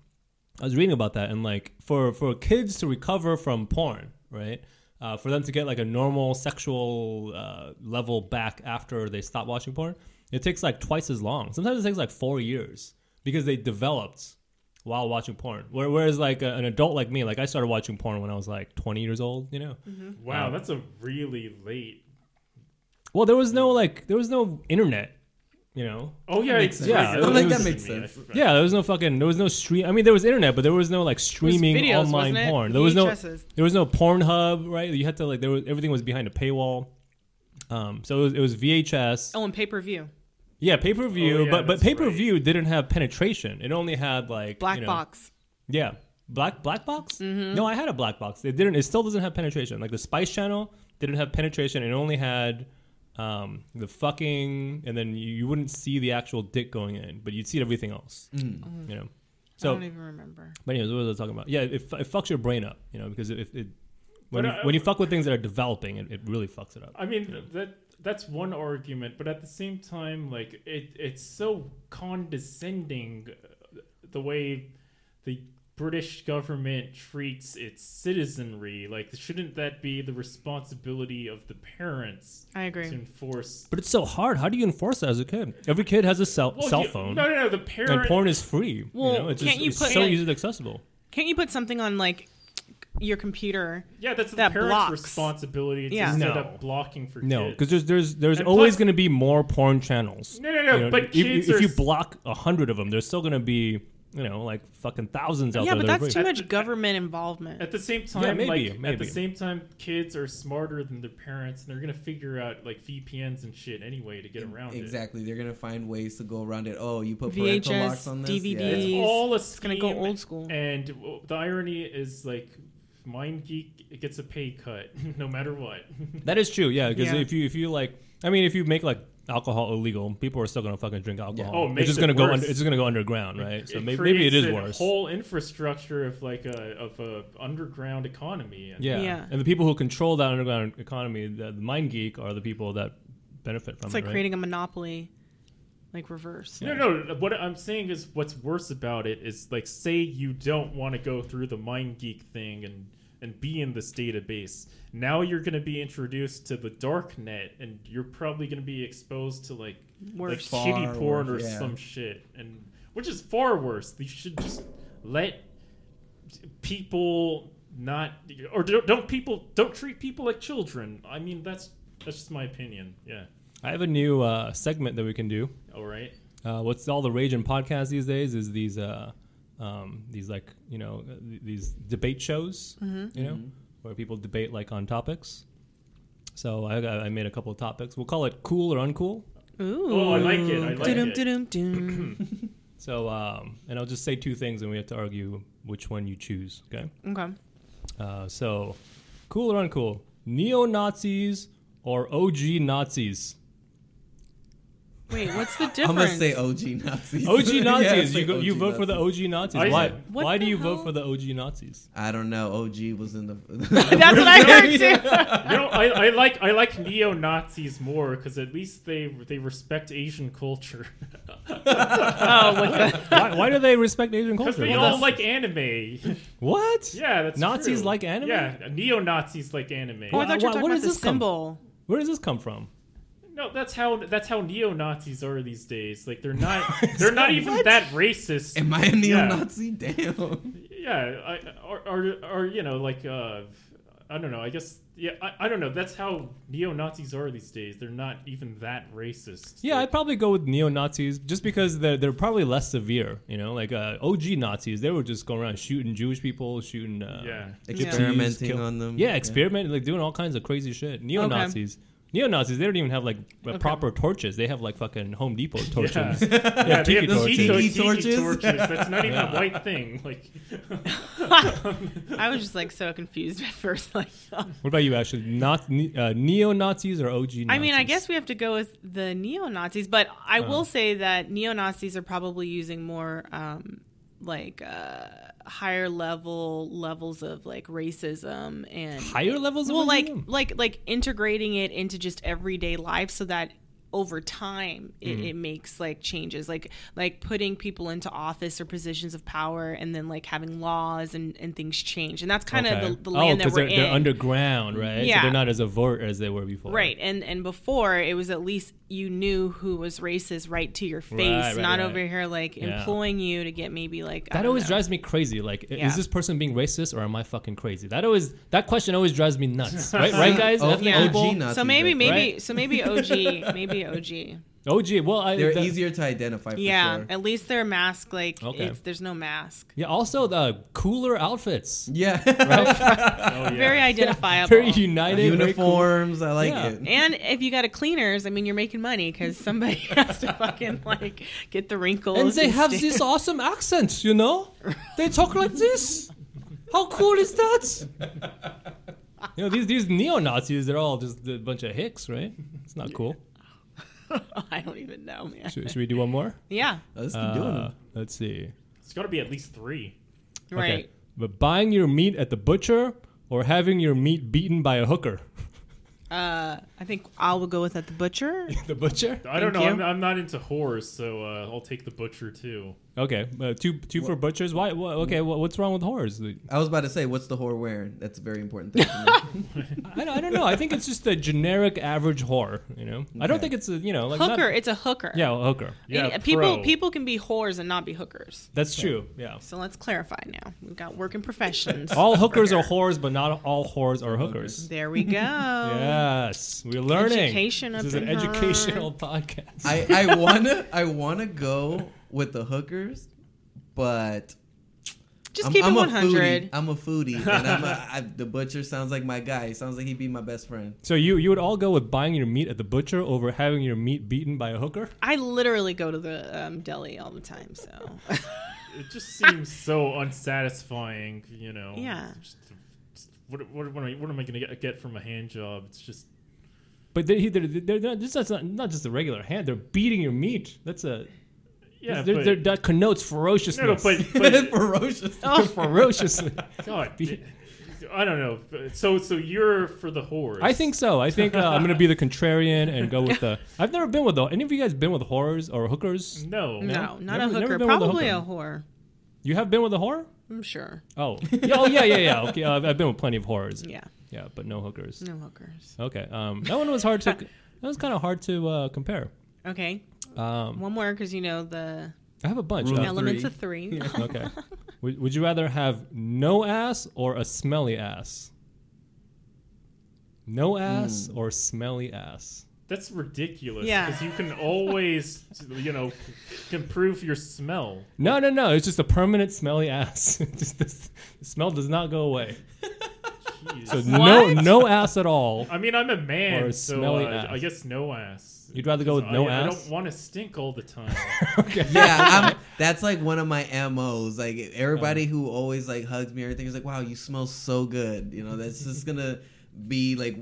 I was reading about that, and like for for kids to recover from porn, right? Uh, for them to get like a normal sexual uh, level back after they stop watching porn, it takes like twice as long. Sometimes it takes like four years because they developed while watching porn. Where- Whereas like a, an adult like me, like I started watching porn when I was like 20 years old, you know. wow, Um, that's a really late. Well, there was no like there was no internet, you know. Oh yeah, makes sense. Yeah, right, it was was- that makes sense. forgot. Yeah, there was no fucking there was no stream. I mean, there was internet, but there was no like streaming videos, online porn. There was no there was no Pornhub, right? You had to like there was everything was behind a paywall. Um, so it was, it was VHS. Oh, and pay per view, Yeah, pay per view, Oh, yeah, but but pay per view didn't have penetration. It only had like black you know- box. Yeah, black black box. Mm-hmm. No, I had a black box. It didn't. It still doesn't have penetration. Like the Spice Channel didn't have penetration. It only had um, the fucking, and then you, you wouldn't see the actual dick going in, but you'd see everything else. Mm. You know. So, I don't even remember. but anyways, what was I talking about? Yeah, it, it fucks your brain up. You know, because if it when you, uh, when you fuck with things that are developing, it, it really fucks it up. I mean that that's one argument, but at the same time, like it it's so condescending uh, the way the British government treats its citizenry. Like, shouldn't that be the responsibility of the parents I agree. to enforce? But it's so hard. How do you enforce that as a kid? Every kid has a cell, Well, cell you- phone, No, no, no. The and porn is free. Well, you know? it's, just, can't you it's put, so like- easily accessible. Can't you put something on like your computer? yeah, that's the parent's blocks. responsibility to Yeah. set No. up blocking for No, kids. because there's there's there's And always going to be more porn channels. No, no, no. You know, but if, kids if are you block a hundred of them, there's still going to be you know like fucking thousands out Yeah, there. Yeah, but that's too much the- government involvement. At the same time, Yeah, maybe, like at the same time, kids are smarter than their parents, and they're gonna figure out like VPNs and shit anyway to get around it. Exactly. They're gonna find ways to go around it. Oh, you put parental VHS, locks on this. DVD. Yeah. It's It's all a it's gonna go old school. And the irony is like, MindGeek gets a pay cut (laughs) no matter what. (laughs) that is true. Yeah, because Yeah. if you if you like, I mean, if you make like alcohol illegal, people are still going to fucking drink alcohol. Oh, it it's just it going to go worse. under. It's just going to go underground, right? So It maybe, maybe it creates is a worse. Whole infrastructure of like a of a underground economy. And yeah. Yeah. and the people who control that underground economy, the, the MindGeek, are the people that benefit from it. It's it. like right? creating a monopoly, like reverse. No, no. What I'm saying is, what's worse about it is like, say you don't want to go through the MindGeek thing and and be in this database. Now you're going to be introduced to the dark net, and you're probably going to be exposed to like like Worse. shitty porn worse, or yeah. some shit, and which is far worse. You should just let people not or don't, don't people don't treat people like children. I mean, that's that's just my opinion. Yeah. I have a new uh, segment that we can do. All right. Uh, what's all the rage in podcasts these days is these uh, um, these like you know uh, these debate shows, Mm-hmm. you know, where people debate like on topics. So I, I made a couple of topics. We'll call it cool or uncool. Ooh. Oh, I like it. I like Doo-dum, it. doo-dum, doom. (coughs) So um, and I'll just say two things, and we have to argue which one you choose. Okay. okay. Uh, so cool or uncool? Neo Nazis or OG Nazis? Wait, what's the difference? I'm gonna say OG Nazis. OG (laughs) Nazis. say you go, you OG vote for the OG Nazis. I- why? What Why do the you vote hell? for the OG Nazis? I don't know. OG was in the. (laughs) (laughs) That's what I heard too. You know, I, I like I like neo Nazis more because at least they they respect Asian culture. oh, what the? why, why do they respect Asian culture? Because culture? they What all like anime. what? yeah, that's Nazis true. like anime? Yeah, neo Nazis like anime. Oh, I thought you were Why- talking what about does the this come- symbol. Where does this come from? No, that's how that's how neo Nazis are these days. Like they're not (laughs) they're not even that racist. Am I a neo-Nazi? Damn. Yeah, I, or, or or you know like uh, I don't know. I guess yeah, I, I don't know. That's how neo Nazis are these days. They're not even that racist. Yeah, Like, I'd probably go with neo Nazis just because they're they're probably less severe. You know, like uh, OG Nazis, they were just going around shooting Jewish people, shooting uh, yeah. Experimenting kill- on them. Yeah, experimenting, like doing all kinds of crazy shit. Neo Nazis. Neo Nazis, they don't even have like uh, proper torches. They have like fucking Home Depot torches. (laughs) Yeah, yeah they have those torches. tiki, Tiki torches? torches. That's not even a (laughs) white thing. Like, (laughs) I was just like so confused at first. Like, What about you, Ashley? Not uh, neo Nazis or OG? Nazis? I mean, I guess we have to go with the neo Nazis, but I Uh. will say that neo Nazis are probably using more um, like uh, higher level levels of like racism and higher levels. well, of like racism? like like integrating it into just everyday life so that over time it, Mm. it makes like changes like like putting people into office or positions of power and then like having laws and, and things change and that's kind Okay. of the, the land oh, that we're they're, in they're underground, right? So Yeah. they're not as overt as they were before. Right, and and before it was at least you knew who was racist right to your face, Right, right, not right. over here like Yeah. employing you to get maybe like I That don't always know. drives me crazy. Like, Yeah. is this person being racist or am I fucking crazy? That always that question always drives me nuts. (laughs) Right, right, guys? Oh, yeah. OG Nazis. So maybe right maybe Right. so maybe OG maybe OG. (laughs) Oh, OG. Well, I, They're that- easier to identify for Yeah, sure. at least their mask like Okay. it's, there's no mask. Yeah. Also, the cooler outfits. Yeah. (laughs) (laughs) (laughs) oh, yeah. Very identifiable. Very united. very cool. Uniforms. I like Yeah. it. and if you got a cleaners, I mean, you're making money because somebody has to fucking like get the wrinkles. And they have stay- this awesome accent, you know? They talk like this. How cool is that? You know, these these neo Nazis, they're all just a bunch of hicks, right? It's not cool. (laughs) I don't even know, man. Should, should we do one more? Yeah, Let's keep doing Uh, them. let's see. It's got to be at least three. right. Okay. But buying your meat at the butcher or having your meat beaten by a hooker? Uh, I think I will go with at the butcher. (laughs) the butcher? I don't Thank know. you. I'm, I'm not into whores, so uh, I'll take the butcher too. Okay, uh, two two for butchers. Why? wha- okay, wha- what's wrong with whores? I was about to say, what's the whore wearing? That's a very important thing. (laughs) I, don't- I don't know. I think it's just a generic average whore. You know, I don't think it's a you know like not- hooker. it's a hooker. yeah, a hooker. Yeah, And people people can be whores and not be hookers. That's true. Yeah. So let's clarify now. We've got working professions. All hookers are whores, but not all whores are hookers. there we go. Yes, we're learning. Education this up is an her. educational (laughs) podcast. I, I wanna I wanna go with the hookers, but Just I'm, keep I'm it 100. foodie. I'm a foodie, and I'm a, I, the butcher sounds like my guy. He sounds like he'd be my best friend. so you you would all go with buying your meat at the butcher over having your meat beaten by a hooker? I literally go to the um, deli all the time. So (laughs) It just seems so unsatisfying, you know. Yeah. Just- just- what, what, what am I, what am I going to get from a hand job? It's just But they, they're, they're, they're, this is not, not just a regular hand. They're beating your meat. That's a yeah, they're- but, they're- that connotes ferociousness. no, no, but, but (laughs) Ferocious. oh, (laughs) ferociously. (laughs) God, I don't know. So so you're for the horrors? I think so. I think uh, I'm gonna be the contrarian and go with the. I've never been with the. Any of you guys been with horrors or hookers? no. no, not Never- a never hooker. been with a Probably a whore. You have been with a horror? I'm sure. Oh, yeah, oh yeah, yeah, yeah. Okay, uh, I've been with plenty of horrors. Yeah, Yeah, but no hookers. no hookers. Okay, um, that one was hard to. that was kind of hard to uh, compare. Okay, Um, one more because you know the I have a bunch. Rule Uh, of elements three. of three. (laughs) okay. (laughs) would, would you rather have no ass or a smelly ass? No ass or smelly ass? That's ridiculous. Yeah. Because you can always, you know, improve your smell. No, no, no. It's just a permanent smelly ass. (laughs) just this, the smell does not go away. Jeez. So no, no ass at all. I mean, I'm a man, Or a so smelly uh, ass. I guess no ass. You'd rather go with no I, I don't want to stink all the time. (laughs) yeah, I'm, (laughs) that's like one of my MOs. Like everybody who always like hugs me, everything is like, "Wow, you smell so good." You know, that's just gonna be like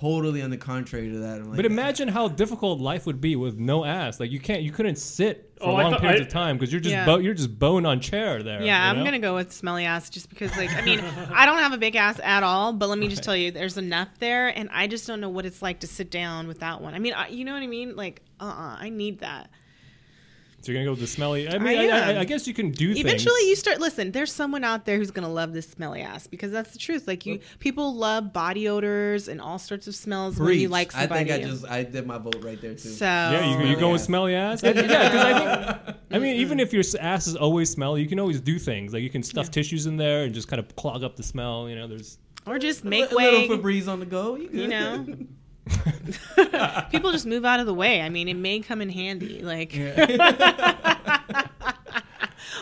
totally on the contrary to that. Like, But imagine how difficult life would be with no ass. Like you can't, you couldn't sit for Oh, long thought- periods I- of time because you're just Yeah. bo- you're just bone on chair there. Yeah, you I'm gonna go with smelly ass just because, like, I mean, (laughs) I don't have a big ass at all, but let me just tell you, there's enough there, and I just don't know what it's like to sit down with that one. I mean, I, you know what I mean? Like, uh, uh I need that. So you're gonna go with the smelly. I mean, I, am. I, I guess you can do Eventually, things. you start. Listen, there's someone out there who's gonna love this smelly ass because that's the truth. Like, you people love body odors and all sorts of smells when you preach. like I think I just I did my vote right there too. so Yeah, you, you Smelly go with smelly ass. I- yeah, because I think. I mean, even if your ass is always smelly, you can always do things like you can stuff tissues in there and just kind of clog up the smell. You know, there's. or just a make li- a way. little Febreze on the go. You, You know, (laughs) (laughs) people just move out of the way. I mean, it may come in handy. Like, (laughs)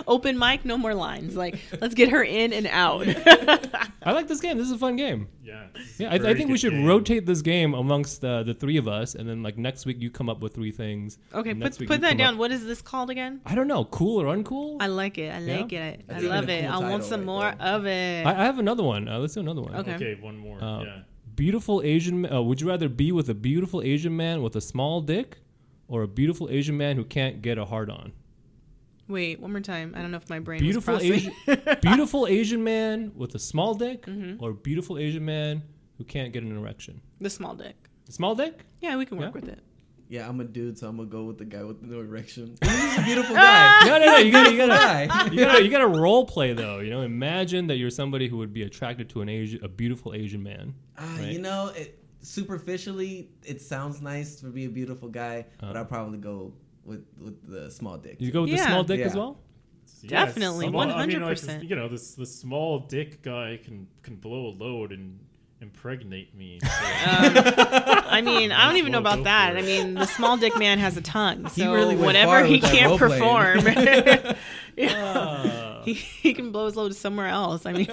open mic, no more lines. Like, let's get her in and out. (laughs) I like this game. This is a fun game. Yeah. this is a Yeah, I, I think we should game. rotate this game amongst uh, the three of us, and then like next week you come up with three things. okay, and put next week put that down. up- What is this called again? I don't know, cool or uncool. I like it. I Yeah? like it. I That's even love it. cool I want some right more there. of it. I, I have another one. Uh, let's do another one. Okay. Okay, one more. Uh, yeah. Beautiful Asian. Uh, would you rather be with a beautiful Asian man with a small dick, or a beautiful Asian man who can't get a hard on? Wait, one more time. I don't know if my brain Beautiful Asian, (laughs) beautiful Asian man with a small dick, Mm-hmm. or beautiful Asian man who can't get an erection. the small dick. Small dick? Yeah, we can work Yeah? with it. Yeah, I'm a dude, so I'm gonna go with the guy with no erection. (laughs) He's a beautiful guy. (laughs) No, no, no. You gotta, you gotta, (laughs) you gotta, you gotta role play though. You know, imagine that you're somebody who would be attracted to an Asian, a beautiful Asian man. Ah, Right. You know, it, superficially, it sounds nice to be a beautiful guy, but Uh. I'd probably go with with the small dick. You go with the small dick as well. Yeah, Definitely, small- I mean, like, 100%. you know, this the small dick guy can can blow a load and impregnate me. (laughs) so- I mean, I don't even know about that. I mean, the small dick man has a tongue, He so really whatever he can't perform, (laughs) (laughs) Uh, he, he can blow his load somewhere else. I mean,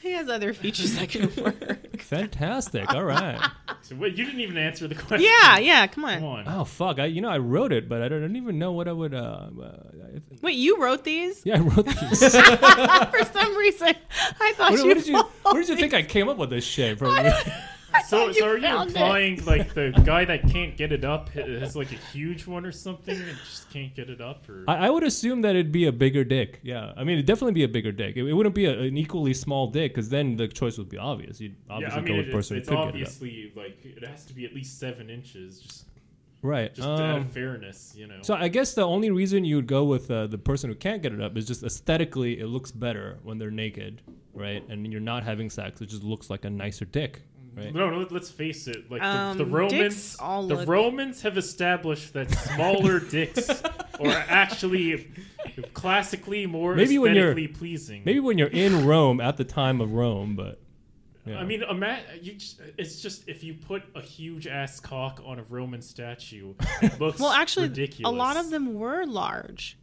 he has other features that can work. fantastic. All right. (laughs) so wait, you didn't even answer the question. Yeah, yeah. Come on. Come on. Oh fuck! I, you know, I wrote it, but I don't, I don't even know what I would. Uh, uh, I- Wait, you wrote these? yeah, I wrote these. (laughs) For some reason, I thought what, you. what did you? Where did you think I came up with this shit from? (laughs) I So, so are you found it. implying like the guy that can't get it up has like a huge one or something and just can't get it up? Or I, I would assume that it'd be a bigger dick. Yeah, I mean, it'd definitely be a bigger dick. It, it wouldn't be a, an equally small dick because then the choice would be obvious. You'd yeah, obviously I go with it, the it's, person it's who could get it obviously like it has to be at least seven inches, just. Right. just to um, add fairness, you know. so I guess the only reason you would go with uh, the person who can't get it up is just aesthetically, it looks better when they're naked, right? And you're not having sex; it just looks like a nicer dick, right? No, no, let's face it. Like Um, the, the Romans, dicks all the look- Romans have established that smaller (laughs) dicks are actually classically more Maybe when you're- aesthetically pleasing. Maybe when you're in Rome at the time of Rome, but yeah. I mean, ima- you just, it's just if you put a huge ass cock on a Roman statue, it (laughs) looks Well, actually, ridiculous. a lot of them were large,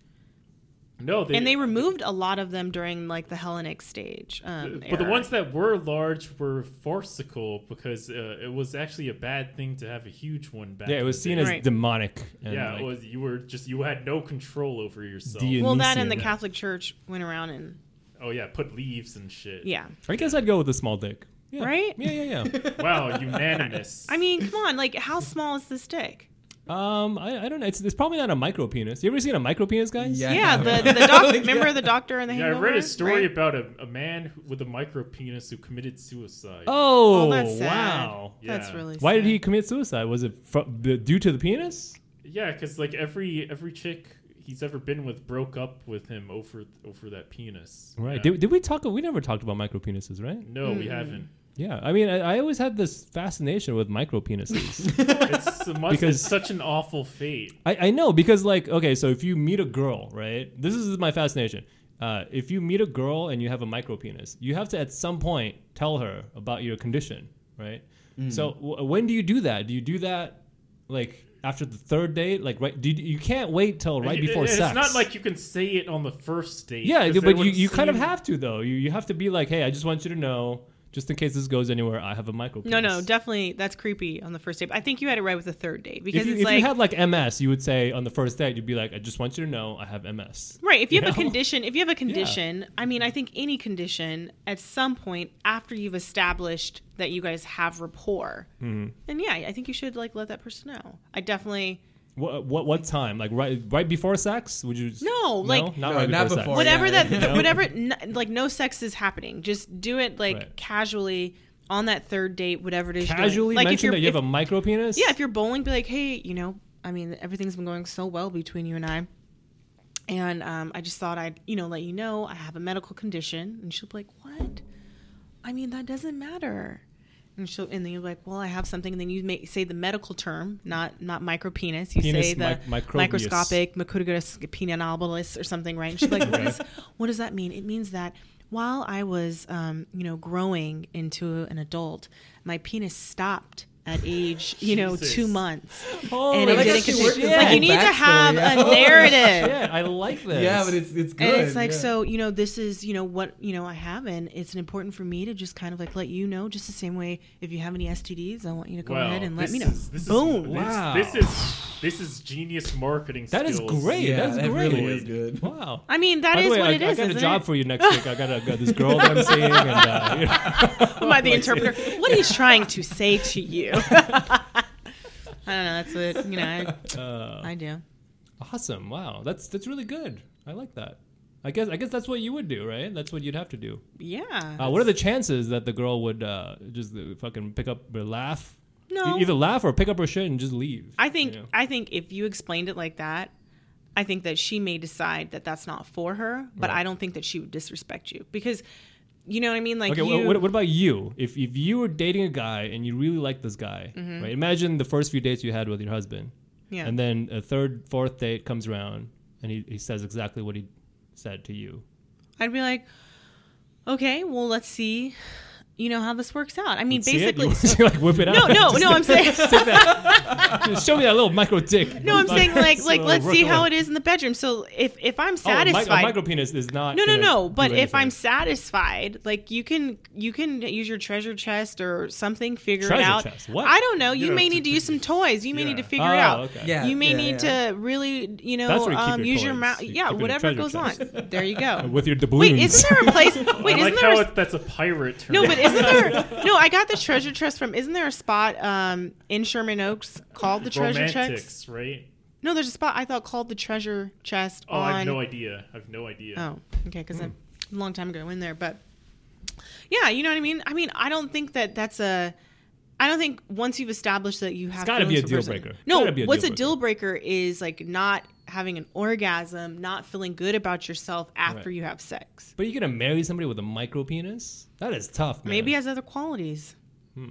no, they, and they removed a lot of them during like the Hellenic stage. Um, But the ones that were large were farcical because uh, it was actually a bad thing to have a huge one back. yeah, it was seen day. as Right. demonic. And yeah, like, it was you were just you had no control over yourself. Dionysian. well, that and the Catholic Church went around and oh yeah, put leaves and shit. yeah, I guess I'd go with a small dick. Yeah. Right? Yeah, yeah, yeah. (laughs) Wow, unanimous. I mean, come on, like how small is this dick? Um, I, I don't know. It's, it's probably not a micro penis. You ever seen a micro penis, guys? Yeah. Yeah, the the (laughs) doc. Remember the doctor and the yeah, I read a story right? about a, a man who- with a micro penis who committed suicide. Oh, Oh, that's sad. wow. That's really. Why did he commit suicide? Was it fr- the, due to the penis? Yeah, because like every every chick he's ever been with broke up with him over over that penis. Right. Yeah. Did, did we talk? We never talked about micro penises, right? no, we haven't. Yeah. I mean, I, I always had this fascination with micro penises. (laughs) It's, a must, Because- it's such an awful fate. I, I know because, like, okay, so if you meet a girl, right? This is my fascination. Uh, if you meet a girl and you have a micro penis, you have to at some point tell her about your condition, right? So w- when do you do that? Do you do that like after the third date? Like right? Do you, you can't wait till right It- before it- sex. It's not like you can say it on the first date. Yeah, 'cause but you, would you kind of seem- have to though. You you have to be like, hey, I just want you to know just in case this goes anywhere, I have a micro. No, no, definitely that's creepy on the first date. I think you had it right with the third date because If, you, it's if like you had like MS, you would say on the first date, you'd be like, "I just want you to know I have MS." Right. If you, You have a condition, if you have a (laughs) condition, I mean, I think any condition at some point after you've established that you guys have rapport, Mm-hmm. then yeah, I think you should like let that person know. I definitely What what what time? Like right right before sex? Would you? No, like- not No, right not before, before. sex. whatever yeah. that (laughs) whatever n- like no sex is happening. Just do it like Right. casually on that third date, whatever it is. you're doing. Casually like if mention you're that you have if- a micro penis. yeah, if you're bowling, be like, hey, you know, I mean, everything's been going so well between you and I. And um, I just thought I'd, you know, let you know I have a medical condition. And she'll be like, what? I mean, that doesn't matter. And she'll, and then you're like, well, I have something. And then you may say the medical term, not not micro penis. You Penis say the microbius. microscopic peniobalus or something, right? And she's like, (laughs) what, is, what does that mean? It means that while I was, um, you know, growing into an adult, my penis stopped at age, you know, Jesus. two months. Oh, (laughs) and I it like didn't she continue. worked It's this like you need to have out. a (laughs) narrative. yeah, I like this. Yeah, but it's it's good. And it's like yeah. so, you know, this is, you know, what you know I have, and it's important for me to just kind of like let you know, just the same way. If you have any STDs, I want you to go Wow, ahead and let me know. is- this Boom. this- Wow. This is this is genius marketing. that is skills. great. yeah, That's that great. really is good. Wow. I mean, that By is the way, what I, it is. I got a job it? for you next week. I got, a, got this girl that I'm seeing, and uh, you know, (laughs) Am I the interpreter? What he's trying to say to you? (laughs) (laughs) I don't know. That's what you know. I, uh, I do. awesome. Wow, that's that's really good. I like that. I guess I guess that's what you would do, right? That's what you'd have to do. Yeah. Uh, what are the chances that the girl would uh, just uh, fucking pick up or laugh? no. E- either laugh or pick up her shit and just leave. I think you know? I think if you explained it like that, I think that she may decide that that's not for her. But Right. I don't think that she would disrespect you because, you know what I mean. Like okay, you, what, what about you? If if you were dating a guy and you really like this guy, right? Imagine the first few dates you had with your husband, Mm-hmm. yeah. and then a third, fourth date comes around, and he, he says exactly what he said to you. I'd be like, okay, well, let's see, you know how this works out. I mean, See it? basically. You want to, (laughs) like whip it out. no, no, Just no. I'm saying, Just show me that little micro dick. (laughs) no, I'm saying like, (laughs) like, So, let's see how it is in the bedroom. So if if I'm Oh, a, satisfied, mic- a micro penis is not. No, no, no. But if I'm satisfied, like you can you can use your treasure chest or something, figure it Treasure out. chest? What? I don't know. You Yeah, may to- need to use some toys. You may need to figure Oh, it out. okay. Yeah. You may yeah, need yeah. to really, you know, That's where you keep um, your use your mouth. You Yeah, keep it in a whatever goes on. There you go. with your doubloons. Wait, isn't there a place? Wait, isn't like there? how that's a pirate term. no, but isn't there? No, I got the treasure chest from. Isn't there a spot um, in Sherman Oaks called the treasure chest? romantics, right? No, there's a spot I thought called the treasure chest Oh, on. I have no idea. I have no idea. Oh, okay, because I'm a long time ago in there, but yeah, you know what I mean. I mean, I don't think that that's a. I don't think once you've established that you have, gotta be a deal person- breaker. No, a what's deal a deal breaker is like not having an orgasm, not feeling good about yourself after Right. you have sex. But you're gonna marry somebody with a micro penis? That is tough, man. Maybe has other qualities. Hmm.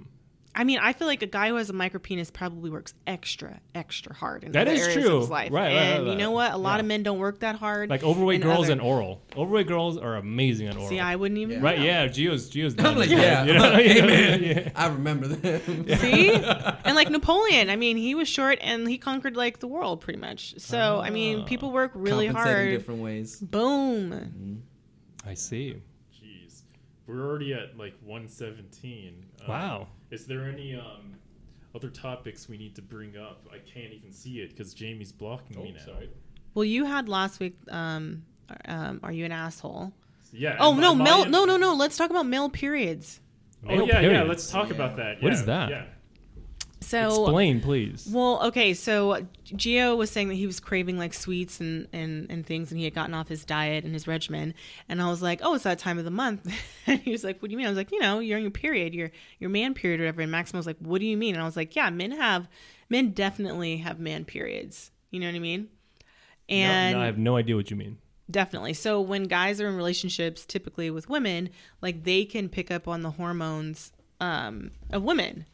I mean, I feel like a guy who has a micro penis probably works extra, extra hard in That other is areas true. of his life. Right, right, and right, you know what? A lot Yeah. of men don't work that hard. like overweight in girls other- and oral. Overweight girls are amazing at oral. See, I wouldn't even. right? Yeah, Gio's Gio's. I'm done like, yeah, (laughs) you know? (laughs) hey You know? man, (laughs) Yeah. I remember them. See? and like Napoleon, I mean, he was short and he conquered like the world pretty much. So, I mean, Ah. people work really Compensating hard. different ways. Boom. I see. Jeez, we're already at like 117. Um, Wow. Is there any um, other topics we need to bring up? I can't even see it because Jamie's blocking me now. Well, you had last week um, um are you an asshole? Yeah. Oh, no, male no, no, no. Let's talk about male periods. Oh Male yeah, yeah. periods. Let's talk Yeah. about that. What yeah, is that? Yeah. So Explain, please. Well, okay, so Gio was saying that he was craving like sweets and, and, and things, and he had gotten off his diet and his regimen. And I was like, "Oh, it's that time of the month." (laughs) and he was like, "What do you mean?" I was like, "You know, you're in your period, your your man period, or whatever." And Maximo was like, "What do you mean?" And I was like, "Yeah, men have, men definitely have man periods. You know what I mean?" No, And no, I have no idea what you mean. Definitely. So when guys are in relationships, typically with women, like they can pick up on the hormones um, of women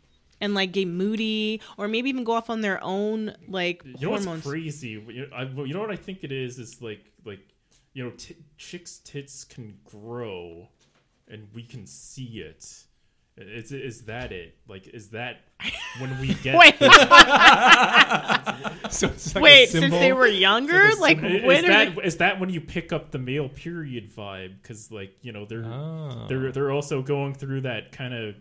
and like get moody or maybe even go off on their own like You know what's crazy? You know, I, you know what I think it is? Is like like you know, t- chicks' tits can grow, and we can see it, Is is that it? Like, is that (laughs) when we get? Wait, (laughs) so it's like a wait. Since they were younger, It's like like, a is when are that they- is that when you pick up the male period vibe? Because like you know they're Ah. they're they're also going through that kind of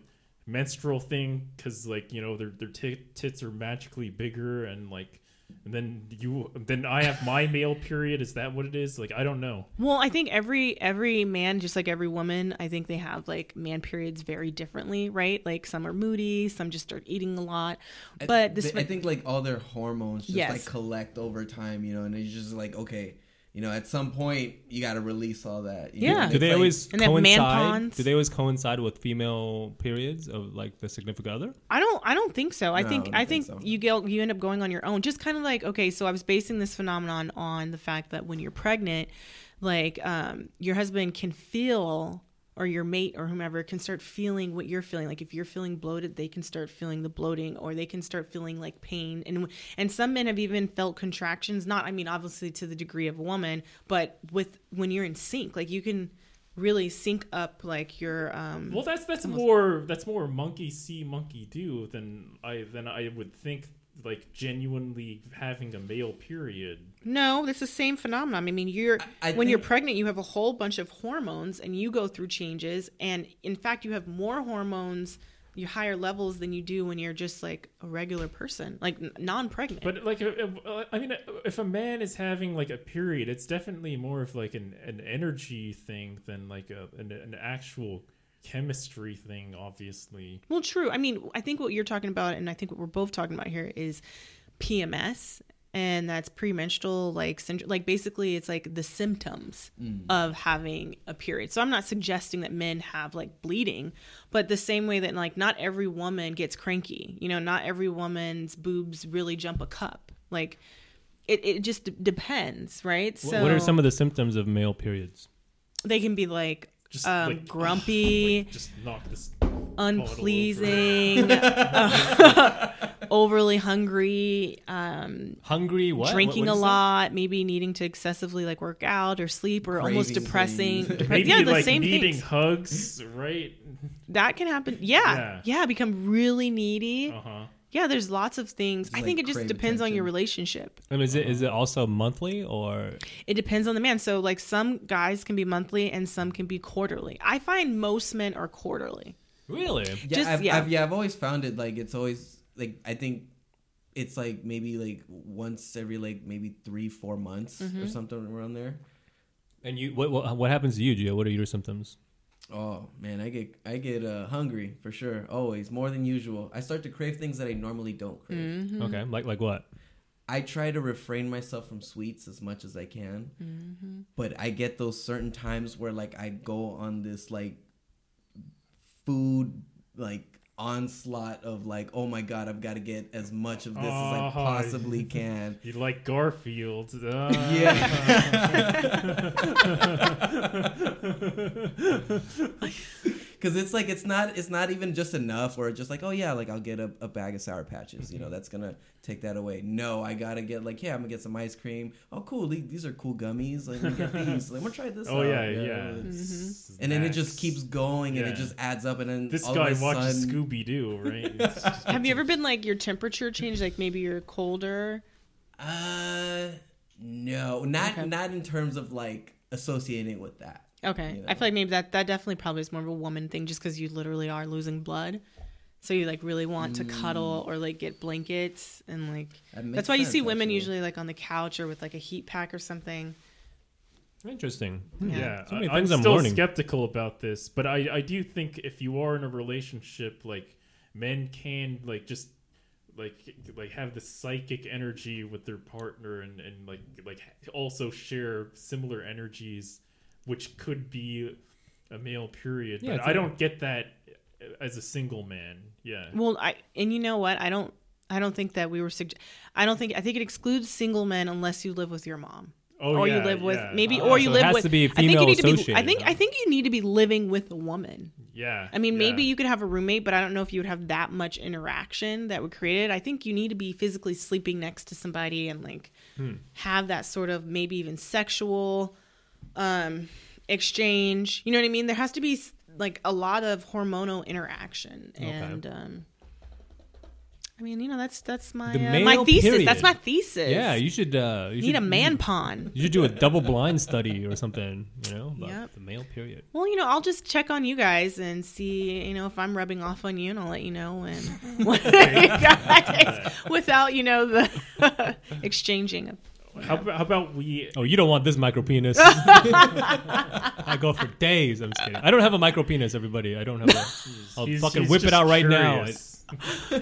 menstrual thing because like you know their their tit tits are magically bigger and like and then you then I have my (laughs) male period. Is that what it is? Like I don't know. Well, I think every every man, just like every woman, I think they have like man periods very differently, right? Like some are moody, some just start eating a lot. I- But this, they- I think like all their hormones just Yes. like collect over time, you know, and it's just like okay, you know, at some point you got to release all that. you Yeah. and Do they like- always And they have man coincide? Do they always coincide with female periods of like the significant other? I don't I don't think so. I No, think I I think think so. you get you end up going on your own. Just kind of like okay, so I was basing this phenomenon on the fact that when you're pregnant, like um, your husband can feel or your mate or whomever can start feeling what you're feeling. Like if you're feeling bloated, they can start feeling the bloating or they can start feeling like pain. And and some men have even felt contractions, not I mean obviously to the degree of a woman, but with when you're in sync, like you can really sync up like your um Well, that's that's more that's more monkey see monkey do than I than I would think. Like genuinely having a male period. No, it's the same phenomenon. I mean, you're I when you're pregnant, you have a whole bunch of hormones, and you go through changes. And in fact, you have more hormones, you higher levels than you do when you're just like a regular person, like non-pregnant. But like, uh, uh, I mean, if a man is having like a period, it's definitely more of like an, an energy thing than like a an, an actual chemistry thing. Obviously, well, true. I mean, I think what you're talking about, and I think what we're both talking about here is PMS, and that's premenstrual like syndrome. Like basically, it's like the symptoms mm. of having a period. So I'm not suggesting that men have like bleeding, but the same way that like not every woman gets cranky. You know, not every woman's boobs really jump a cup. Like it, it just d- depends, right? Wh- what are some of the symptoms of male periods? they can be like just um, like (laughs) grumpy. like, just knock this. unpleasing, (laughs) (laughs) overly hungry, um, Hungry? What? drinking What- what a is that? lot, maybe needing to excessively like work out or sleep, or almost depressing. depre- Maybe yeah, the like same needing things. hugs, right? That can happen. Yeah, Yeah. yeah, become really needy. Uh huh. Yeah, there's lots of things. I think like, it just crave depends on your attention. relationship. And is it is it also monthly or? It depends on the man. So like some guys can be monthly and some can be quarterly. I find most men are quarterly. Really? Yeah, Just- I've, yeah. I've, yeah, I've always found it like it's always like I think it's like maybe like once every like maybe three four months Mm-hmm. or something around there. And you what what, what happens to you, Gio? What are your symptoms? Oh man, I get I get uh, hungry for sure, always more than usual. I start to crave things that I normally don't crave. Mm-hmm. Okay, like like what? I try to refrain myself from sweets as much as I can, Mm-hmm. but I get those certain times where like I go on this like food like onslaught of like oh my god I've got to get as much of this as I Oh, possibly (laughs) can. You like Garfield? (laughs) Uh, (laughs) Because it's like it's not it's not even just enough, or just like oh yeah, like I'll get a, a bag of sour patches, you know, that's gonna take that away. No, I gotta get like yeah, I'm gonna get some ice cream. Oh cool, these are cool gummies. Like let me get (laughs) these. Like, I'm gonna try this. Oh out. yeah, yeah. Mm-hmm. And then it just keeps going, and Yeah. it just adds up, and then This all guy of watches sudden- Scooby Doo, right? Just- (laughs) Have you ever been like your temperature changed? Like maybe you're colder. Uh, no, not Okay. not in terms of like associating with that. Okay, You I feel like maybe that that definitely probably is more of a woman thing, just because you literally are losing blood, so you like really want to cuddle mm. or like get blankets and like That that's why you see women actually. usually like on the couch or with like a heat pack or something. Interesting. yeah, So many I, am things I'm still learning. skeptical about this, but I, I do think if you are in a relationship, like men can like just like like have the psychic energy with their partner and and like like also share similar energies, which could be a male period. Yeah, but I don't get that as a single man. Yeah. Well, I and you know what? I don't I don't think that we were sugge- I don't think I think it excludes single men unless you live with your mom. Oh, or yeah, you live with yeah. maybe Ah, or you so it live has with to be I think you female need to be I think? I think you need to be living with a woman. Yeah. I mean, yeah. maybe you could have a roommate, but I don't know if you would have that much interaction that would create it. I think you need to be physically sleeping next to somebody and like Hmm. have that sort of maybe even sexual um exchange. You know what I mean? There has to be like a lot of hormonal interaction, and um, I mean, you know, that's that's my uh, my thesis. period. That's my thesis. Yeah, you should. Uh, you need should, a man pawn. You should do a double blind study or something. You know, about Yep. the male period. Well, you know, I'll just check on you guys and see, you know, if I'm rubbing off on you, and I'll let you know when, (laughs) when you guys, (laughs) without, you know, the (laughs) exchanging of. How, about- how about we? Oh, you don't want this micro penis. (laughs) I go for days. I'm just kidding. I don't have a micro penis, everybody. I don't have a. (laughs) I'll he's- fucking he's whip it just out right now. curious.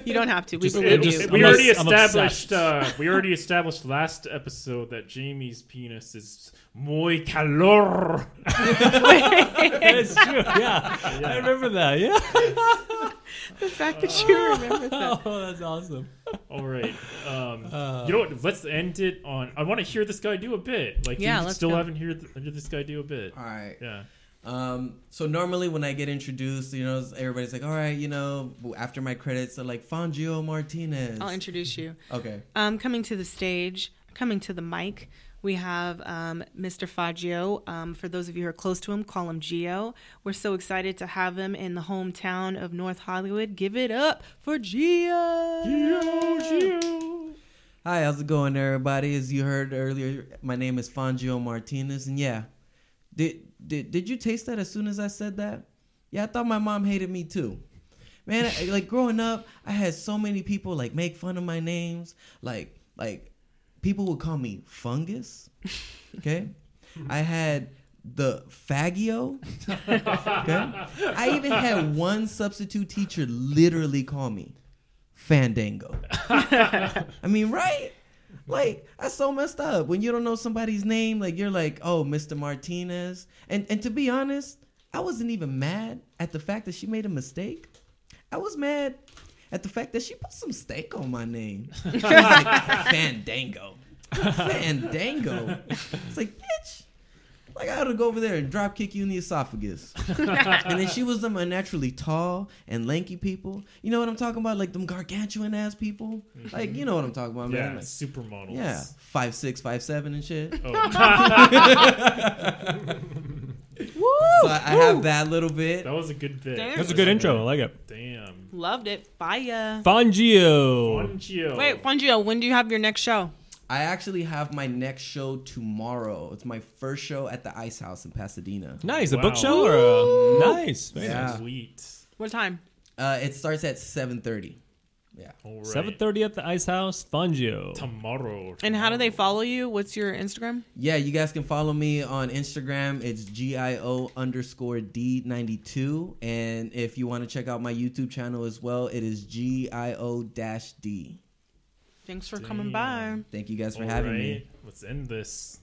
You don't have to. We Just- believe just- you. we I'm already I'm established. Uh, we already established last episode that Jamie's penis is muy calor. (laughs) That's true. Yeah. I remember that. Yeah. (laughs) the fact that you remember that. (laughs) Oh, that's awesome. All right. Um, Uh. you know what? Let's end it on. I want to hear this guy do a bit. Like, Yeah, you let's still go. haven't heard, heard this guy do a bit. All right. Yeah. Um, so normally when I get introduced, you know, everybody's like, "All right, you know," after my credits, they're like, "Fangio Martinez." I'll introduce you. okay. Um, coming to the stage, coming to the mic, we have um, Mr. Fangio. Um, for those of you who are close to him, call him Gio. We're so excited to have him in the hometown of North Hollywood. Give it up for Gio. Gio, Gio. Hi, how's it going, everybody? As you heard earlier, my name is Fangio Martinez, and yeah, did did did you taste that as soon as I said that? Yeah, I thought my mom hated me too. Man, I- like growing up, I had so many people like make fun of my names. Like like people would call me fungus. Okay, I had the Faggio. Okay, I even had one substitute teacher literally call me Fandango. (laughs) I mean, right? Like that's so messed up. When you don't know somebody's name, like you're like, oh, Mr. Martinez. And and to be honest, I wasn't even mad at the fact that she made a mistake. I was mad at the fact that she put some steak on my name. Like, (laughs) Fandango. (laughs) Fandango. It's like, bitch. Like I ought to go over there and drop kick you in the esophagus. (laughs) and then she was them unnaturally tall and lanky people. You know what I'm talking about? Like them gargantuan ass people. Mm-hmm. Like you know what I'm talking about, Yeah. man. Like, Supermodels. yeah, five six, five seven, and shit. Oh. (laughs) So I, I have that little bit. that was a good bit. Damn. That's a good intro. I like it. Damn. Loved it. Fire. Fangio. Fangio. Wait, Fangio, when do you have your next show? I actually have my next show tomorrow. It's my first show at the Ice House in Pasadena. Nice. A Wow. book show or a nice. Very Yeah. nice. Sweet. What time? Uh, it starts at seven thirty. Yeah. All right. Seven thirty at the Ice House. Fangio. Tomorrow. And how do they follow you? What's your Instagram? Yeah, you guys can follow me on Instagram. It's GIO underscore D92. And if you want to check out my YouTube channel as well, it is GIO dash D. Thanks for coming by. Thank you guys for All having right. me. Let's end this.